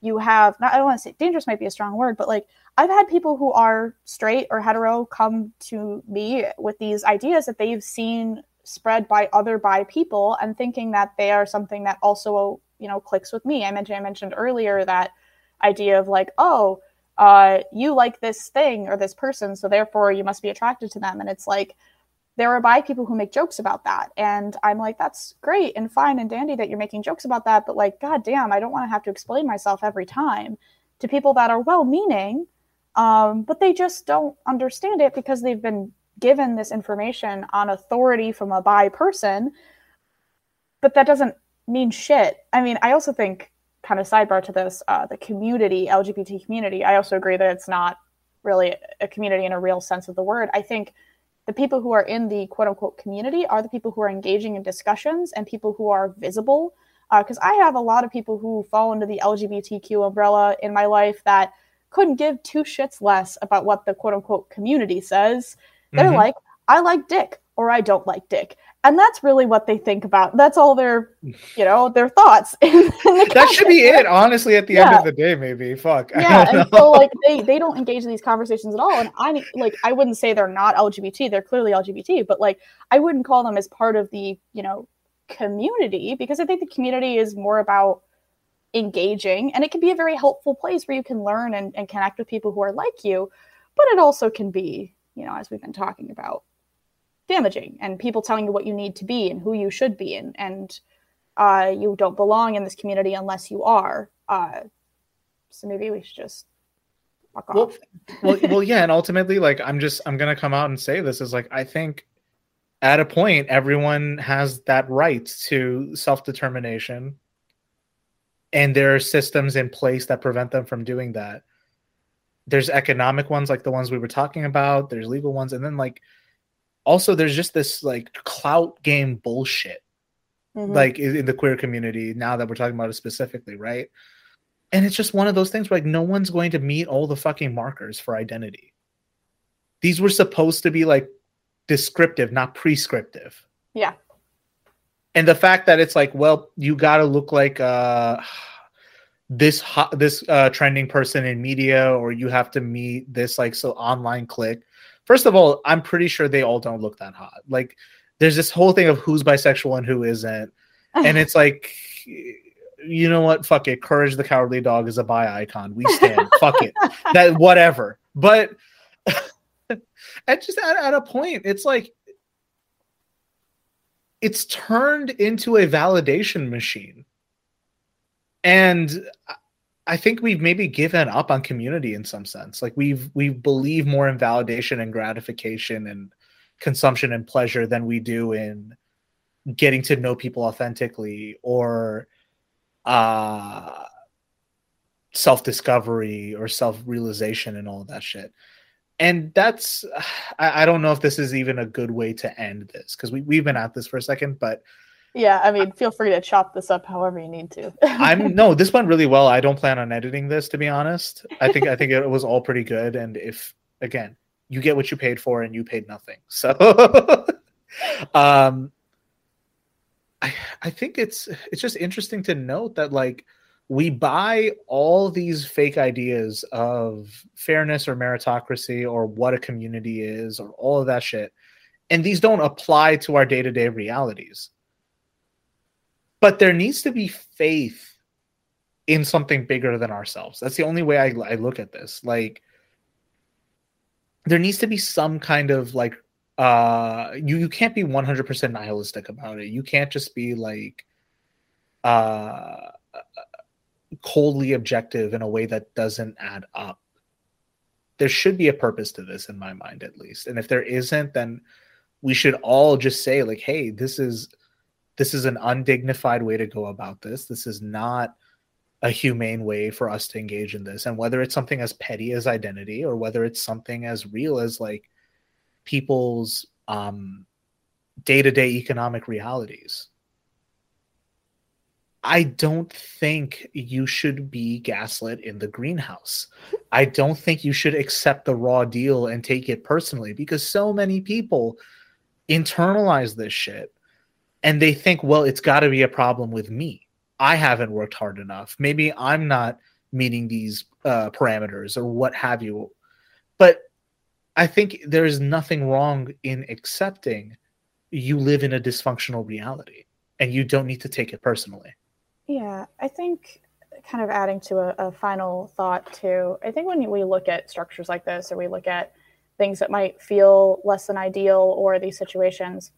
Speaker 4: you have. Not, I don't want to say dangerous might be a strong word, but like I've had people who are straight or hetero come to me with these ideas that they've seen spread by other bi people and thinking that they are something that also you know clicks with me. I mentioned I mentioned earlier that idea of like, oh, uh, you like this thing or this person, so therefore you must be attracted to them. And it's like, there are bi people who make jokes about that. And I'm like, that's great and fine and dandy that you're making jokes about that. But like, god damn, I don't want to have to explain myself every time to people that are well meaning, um, but they just don't understand it because they've been given this information on authority from a bi person. But that doesn't mean shit. I mean, I also think kind of sidebar to this, uh, the community, LGBT community, I also agree that it's not really a community in a real sense of the word. I think the people who are in the quote unquote community are the people who are engaging in discussions and people who are visible. Because I have a lot of people who fall into the LGBTQ umbrella in my life that couldn't give two shits less about what the quote unquote community says. They're
Speaker 3: Mhm.
Speaker 4: like, I like dick or I don't like dick. And that's really what they think about. That's all their, you know, their thoughts.
Speaker 3: that should be it, honestly, at the end of the day, maybe. Fuck.
Speaker 4: Yeah and
Speaker 3: know.
Speaker 4: so like they they don't engage in these conversations at all and i like i wouldn't say they're not lgbt they're clearly lgbt but like i wouldn't call them as part of the you know community because i think the community is more about engaging and it can be a very helpful place where you can learn and, and connect with people who are like you but it also can be you know as we've been talking about damaging and people telling you what you need to be and who you should be and and uh, you don't belong in this community unless you are uh, so maybe we should just fuck
Speaker 3: well,
Speaker 4: off
Speaker 3: well, well, yeah, and ultimately, like, I'm just, I'm gonna come out and say this is like, I think at a point, everyone has that right to self determination, and there are systems in place that prevent them from doing that. There's economic ones, like the ones we were talking about. There's legal ones, and then like, also there's just this like clout game bullshit,
Speaker 4: Mhm.
Speaker 3: like in in the queer community. Now that we're talking about it specifically, right? And it's just one of those things where like no one's going to meet all the fucking markers for identity. These were supposed to be like descriptive, not prescriptive.
Speaker 4: yeah
Speaker 3: And the fact that it's like, well, you got to look like uh this hot, this uh trending person in media or you have to meet this like so online click. First of all, I'm pretty sure they all don't look that hot. Like there's this whole thing of who's bisexual and who isn't. And it's like you know what? Fuck it. Courage the Cowardly Dog is a bi icon. We stand. Fuck it. That whatever. But at just at, at a point, it's like it's turned into a validation machine. And I- think we've maybe given up on community in some sense. Like we've we believe more in validation and gratification and consumption and pleasure than we do in getting to know people authentically or uh self-discovery or self-realization and all that shit and that's I, I don't know if this is even a good way to end this because we, we've been at this for a second but
Speaker 4: yeah i mean feel free to chop this up however you need to.
Speaker 3: I'm no this went really well. I don't plan on editing this to be honest. I think i think it was all pretty good and if again you get what you paid for and you paid nothing. So um i i think it's it's just interesting to note that like we buy all these fake ideas of fairness or meritocracy or what a community is or all of that shit and these don't apply to our day-to-day realities but there needs to be faith in something bigger than ourselves. That's the only way i, I look at this. Like there needs to be some kind of like uh you you can't be 100% nihilistic about it. You can't just be like uh coldly objective in a way that doesn't add up. There should be a purpose to this in my mind at least. And if there isn't then we should all just say like hey this is this is an undignified way to go about this. This is not a humane way for us to engage in this. And whether it's something as petty as identity or whether it's something as real as like people's um day-to-day economic realities i don't think you should be gaslit in the greenhouse. I don't think you should accept the raw deal and take it personally because so many people internalize this shit and they think well it's got to be a problem with me I haven't worked hard enough. Maybe I'm not meeting these uh, parameters or what have you. But I think there is nothing wrong in accepting you live in a dysfunctional reality and you don't need to take it personally.
Speaker 4: Yeah, I think kind of adding to a, a final thought too. I think when we look at structures like this, or we look at things that might feel less than ideal, or these situations,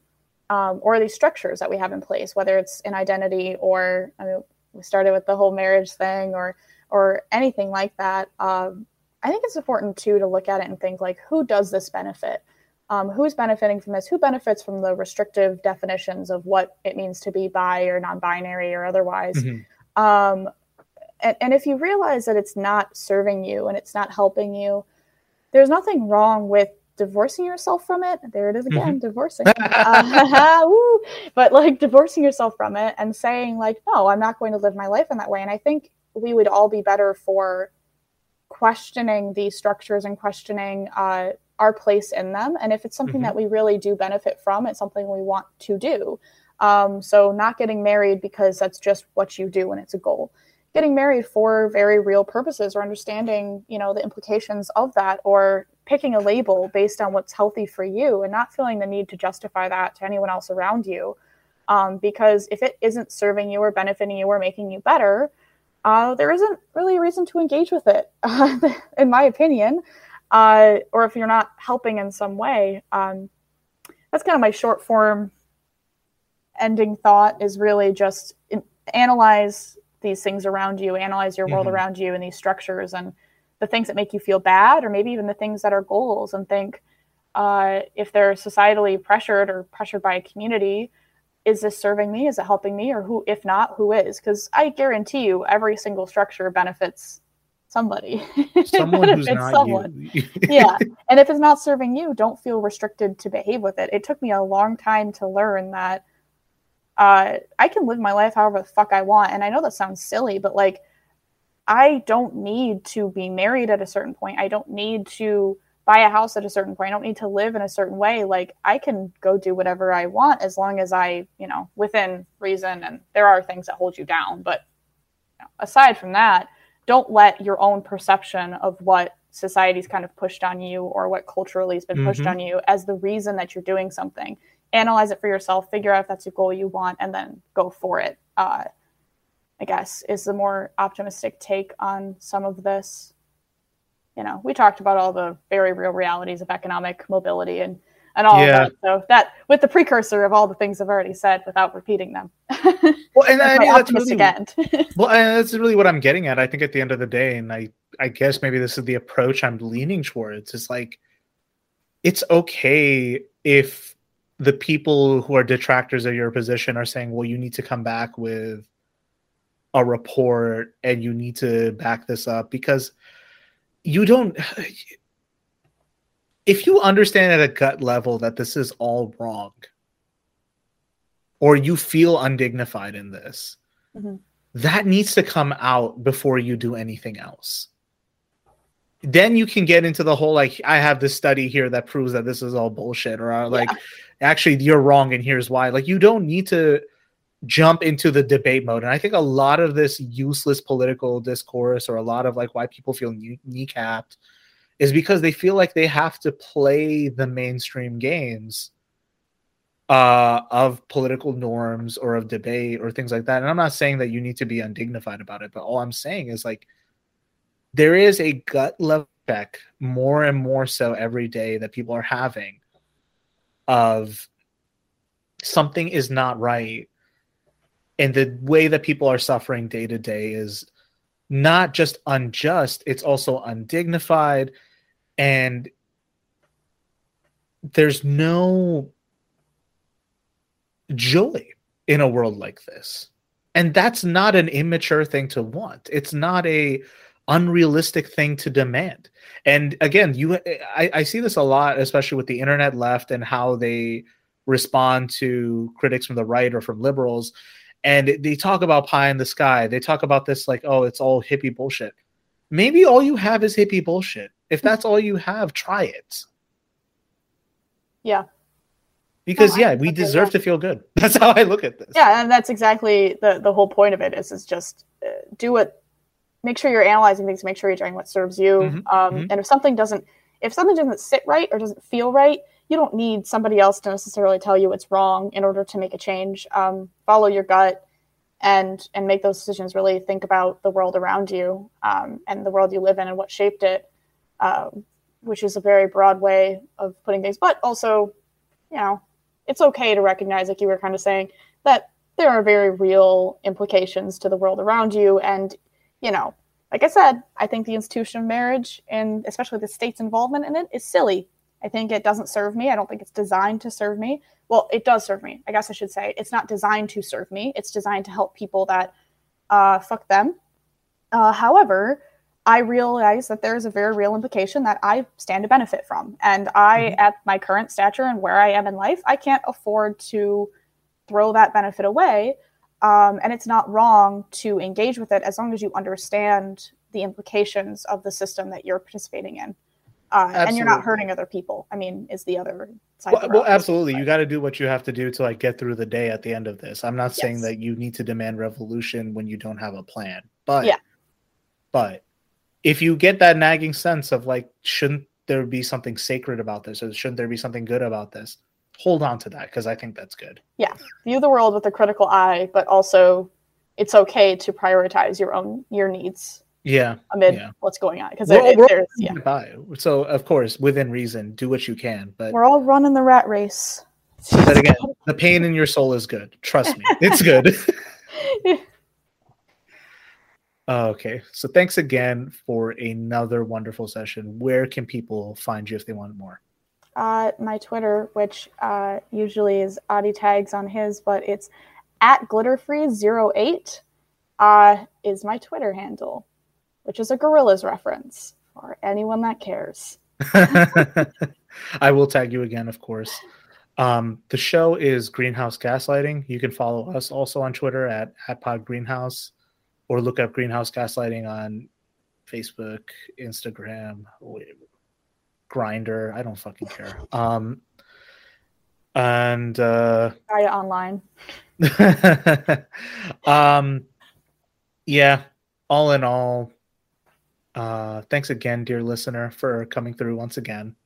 Speaker 4: um, or these structures that we have in place, whether it's an identity or I mean, we started with the whole marriage thing, or or anything like that. Um, I think it's important too to look at it and think like, who does this benefit? Um, who's benefiting from this? Who benefits from the restrictive definitions of what it means to be bi or non-binary or otherwise?
Speaker 3: Mhm.
Speaker 4: Um, and, and if you realize that it's not serving you and it's not helping you, there's nothing wrong with divorcing yourself from it. There it is again, divorcing. Uh. But like divorcing yourself from it and saying like, no, I'm not going to live my life in that way. And I think we would all be better for questioning these structures and questioning uh, our place in them. And if it's something
Speaker 3: Mhm.
Speaker 4: that we really do benefit from, it's something we want to do. Um, so not getting married because that's just what you do and it's a goal. Getting married for very real purposes or understanding, you know, the implications of that or picking a label based on what's healthy for you and not feeling the need to justify that to anyone else around you. Um, because if it isn't serving you or benefiting you or making you better, uh, there isn't really a reason to engage with it, in my opinion. Uh, or if you're not helping in some way, um, that's kind of my short form ending thought is really just in, analyze these things around you, analyze your world mm-hmm. around you and these structures and the things that make you feel bad, or maybe even the things that are goals, and think uh, if they're societally pressured or pressured by a community, is this serving me? Is it helping me? Or who, if not, who is? Because I guarantee you, every single structure benefits somebody.
Speaker 3: Someone who's not someone.
Speaker 4: you. yeah. And if it's not serving you, don't feel restricted to behave with it. It took me a long time to learn that uh, I can live my life however the fuck I want. And I know that sounds silly, but like, I don't need to be married at a certain point. I don't need to buy a house at a certain point. I don't need to live in a certain way. Like I can go do whatever I want as long as I, you know, within reason. And there are things that hold you down, but you know, aside from that, don't let your own perception of what society's kind of pushed on you or what culturally has been mm-hmm. pushed on you as the reason that you're doing something. Analyze it for yourself, figure out if that's a goal you want, and then go for it. Uh, I guess is the more optimistic take on some of this. You know, we talked about all the very real realities of economic mobility and and all yeah. that. So that with the precursor of all the things I've already said without repeating them.
Speaker 3: well, and I mean, that's really, end. well, and that's really what I'm getting at. I think at the end of the day, and I, I guess maybe this is the approach I'm leaning towards. Is like, it's okay if the people who are detractors of your position are saying, "Well, you need to come back with a report and you need to back this up," because you don't if you understand at a gut level that this is all wrong or you feel undignified in this mm-hmm. that needs to come out before you do anything else then you can get into the whole like i have this study here that proves that this is all bullshit or uh, like yeah. actually you're wrong and here's why like you don't need to jump into the debate mode and i think a lot of this useless political discourse or a lot of like why people feel knee- kneecapped is because they feel like they have to play the mainstream games uh, of political norms or of debate or things like that. And I'm not saying that you need to be undignified about it, but all I'm saying is like there is a gut level check more and more so every day that people are having of something is not right and the way that people are suffering day to day is not just unjust it's also undignified. And there's no joy in a world like this. And that's not an immature thing to want. It's not a unrealistic thing to demand. And again you I, I, see this a lot especially with the internet left and how they respond to critics from the right or from liberals and they talk about pie in the sky they talk about this like oh it's all hippie bullshit maybe all you have is hippie bullshit if that's all you have, try it.
Speaker 4: Yeah.
Speaker 3: Because no, yeah, we deserve to feel good. That's how I look at this.
Speaker 4: Yeah, and that's exactly the the whole point of it is is just uh, do what make sure you're analyzing things, make sure you're doing what serves you. Mm-hmm. Um, mm-hmm. and if something doesn't if something doesn't sit right or doesn't feel right, you don't need somebody else to necessarily tell you it's wrong in order to make a change. Um, follow your gut and and make those decisions. Really think about the world around you um, and the world you live in and what shaped it, um, which is a very broad way of putting things. But also, you know, it's okay to recognize, like you were kind of saying, that there are very real implications to the world around you. And, you know, like I said, I think the institution of marriage and especially the state's involvement in it is silly. I think it doesn't serve me. I don't think it's designed to serve me. Well, it does serve me. I guess I should say it's not designed to serve me. It's designed to help people that uh, fuck them. Uh, however, I realize that there is a very real implication that I stand to benefit from. And I, mm-hmm. at my current stature and where I am in life, I can't afford to throw that benefit away. Um, and it's not wrong to engage with it as long as you understand the implications of the system that you're participating in. Uh, and you're not hurting other people. I mean, is the other side.
Speaker 3: Well, well absolutely. You got to do what you have to do to like get through the day at the end of this. I'm not yes. saying that you need to demand revolution when you don't have a plan, but yeah. but if you get that nagging sense of like, shouldn't there be something sacred about this, or shouldn't there be something good about this? Hold on to that because I think that's good.
Speaker 4: Yeah, view the world with a critical eye, but also it's okay to prioritize your own your needs
Speaker 3: Yeah.
Speaker 4: amid
Speaker 3: Yeah.
Speaker 4: what's going on because
Speaker 3: We're all- we're all
Speaker 4: there's yeah.
Speaker 3: So of course, within reason, do what you can. But
Speaker 4: we're all running the rat race.
Speaker 3: but again, the pain in your soul is good. Trust me, it's good. okay, so thanks again for another wonderful session. Where can people find you if they want more?
Speaker 4: uh, my Twitter, which uh, usually is Audie tags on his, but it's at glitterfree08 uh, is my Twitter handle, which is a Gorillas reference for anyone that cares.
Speaker 3: I will tag you again, of course. Um, the show is Greenhouse Gaslighting. You can follow us also on Twitter at, at Pod Greenhouse or look up Greenhouse Gaslighting on Facebook, Instagram, Grindr. I don't fucking care. Um, and uh,
Speaker 4: Gaia Online.
Speaker 3: um, yeah, all in all, uh, thanks again, dear listener, for coming through once again.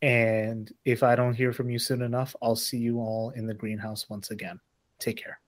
Speaker 3: And if I don't hear from you soon enough, I'll see you all in the greenhouse once again. Take care.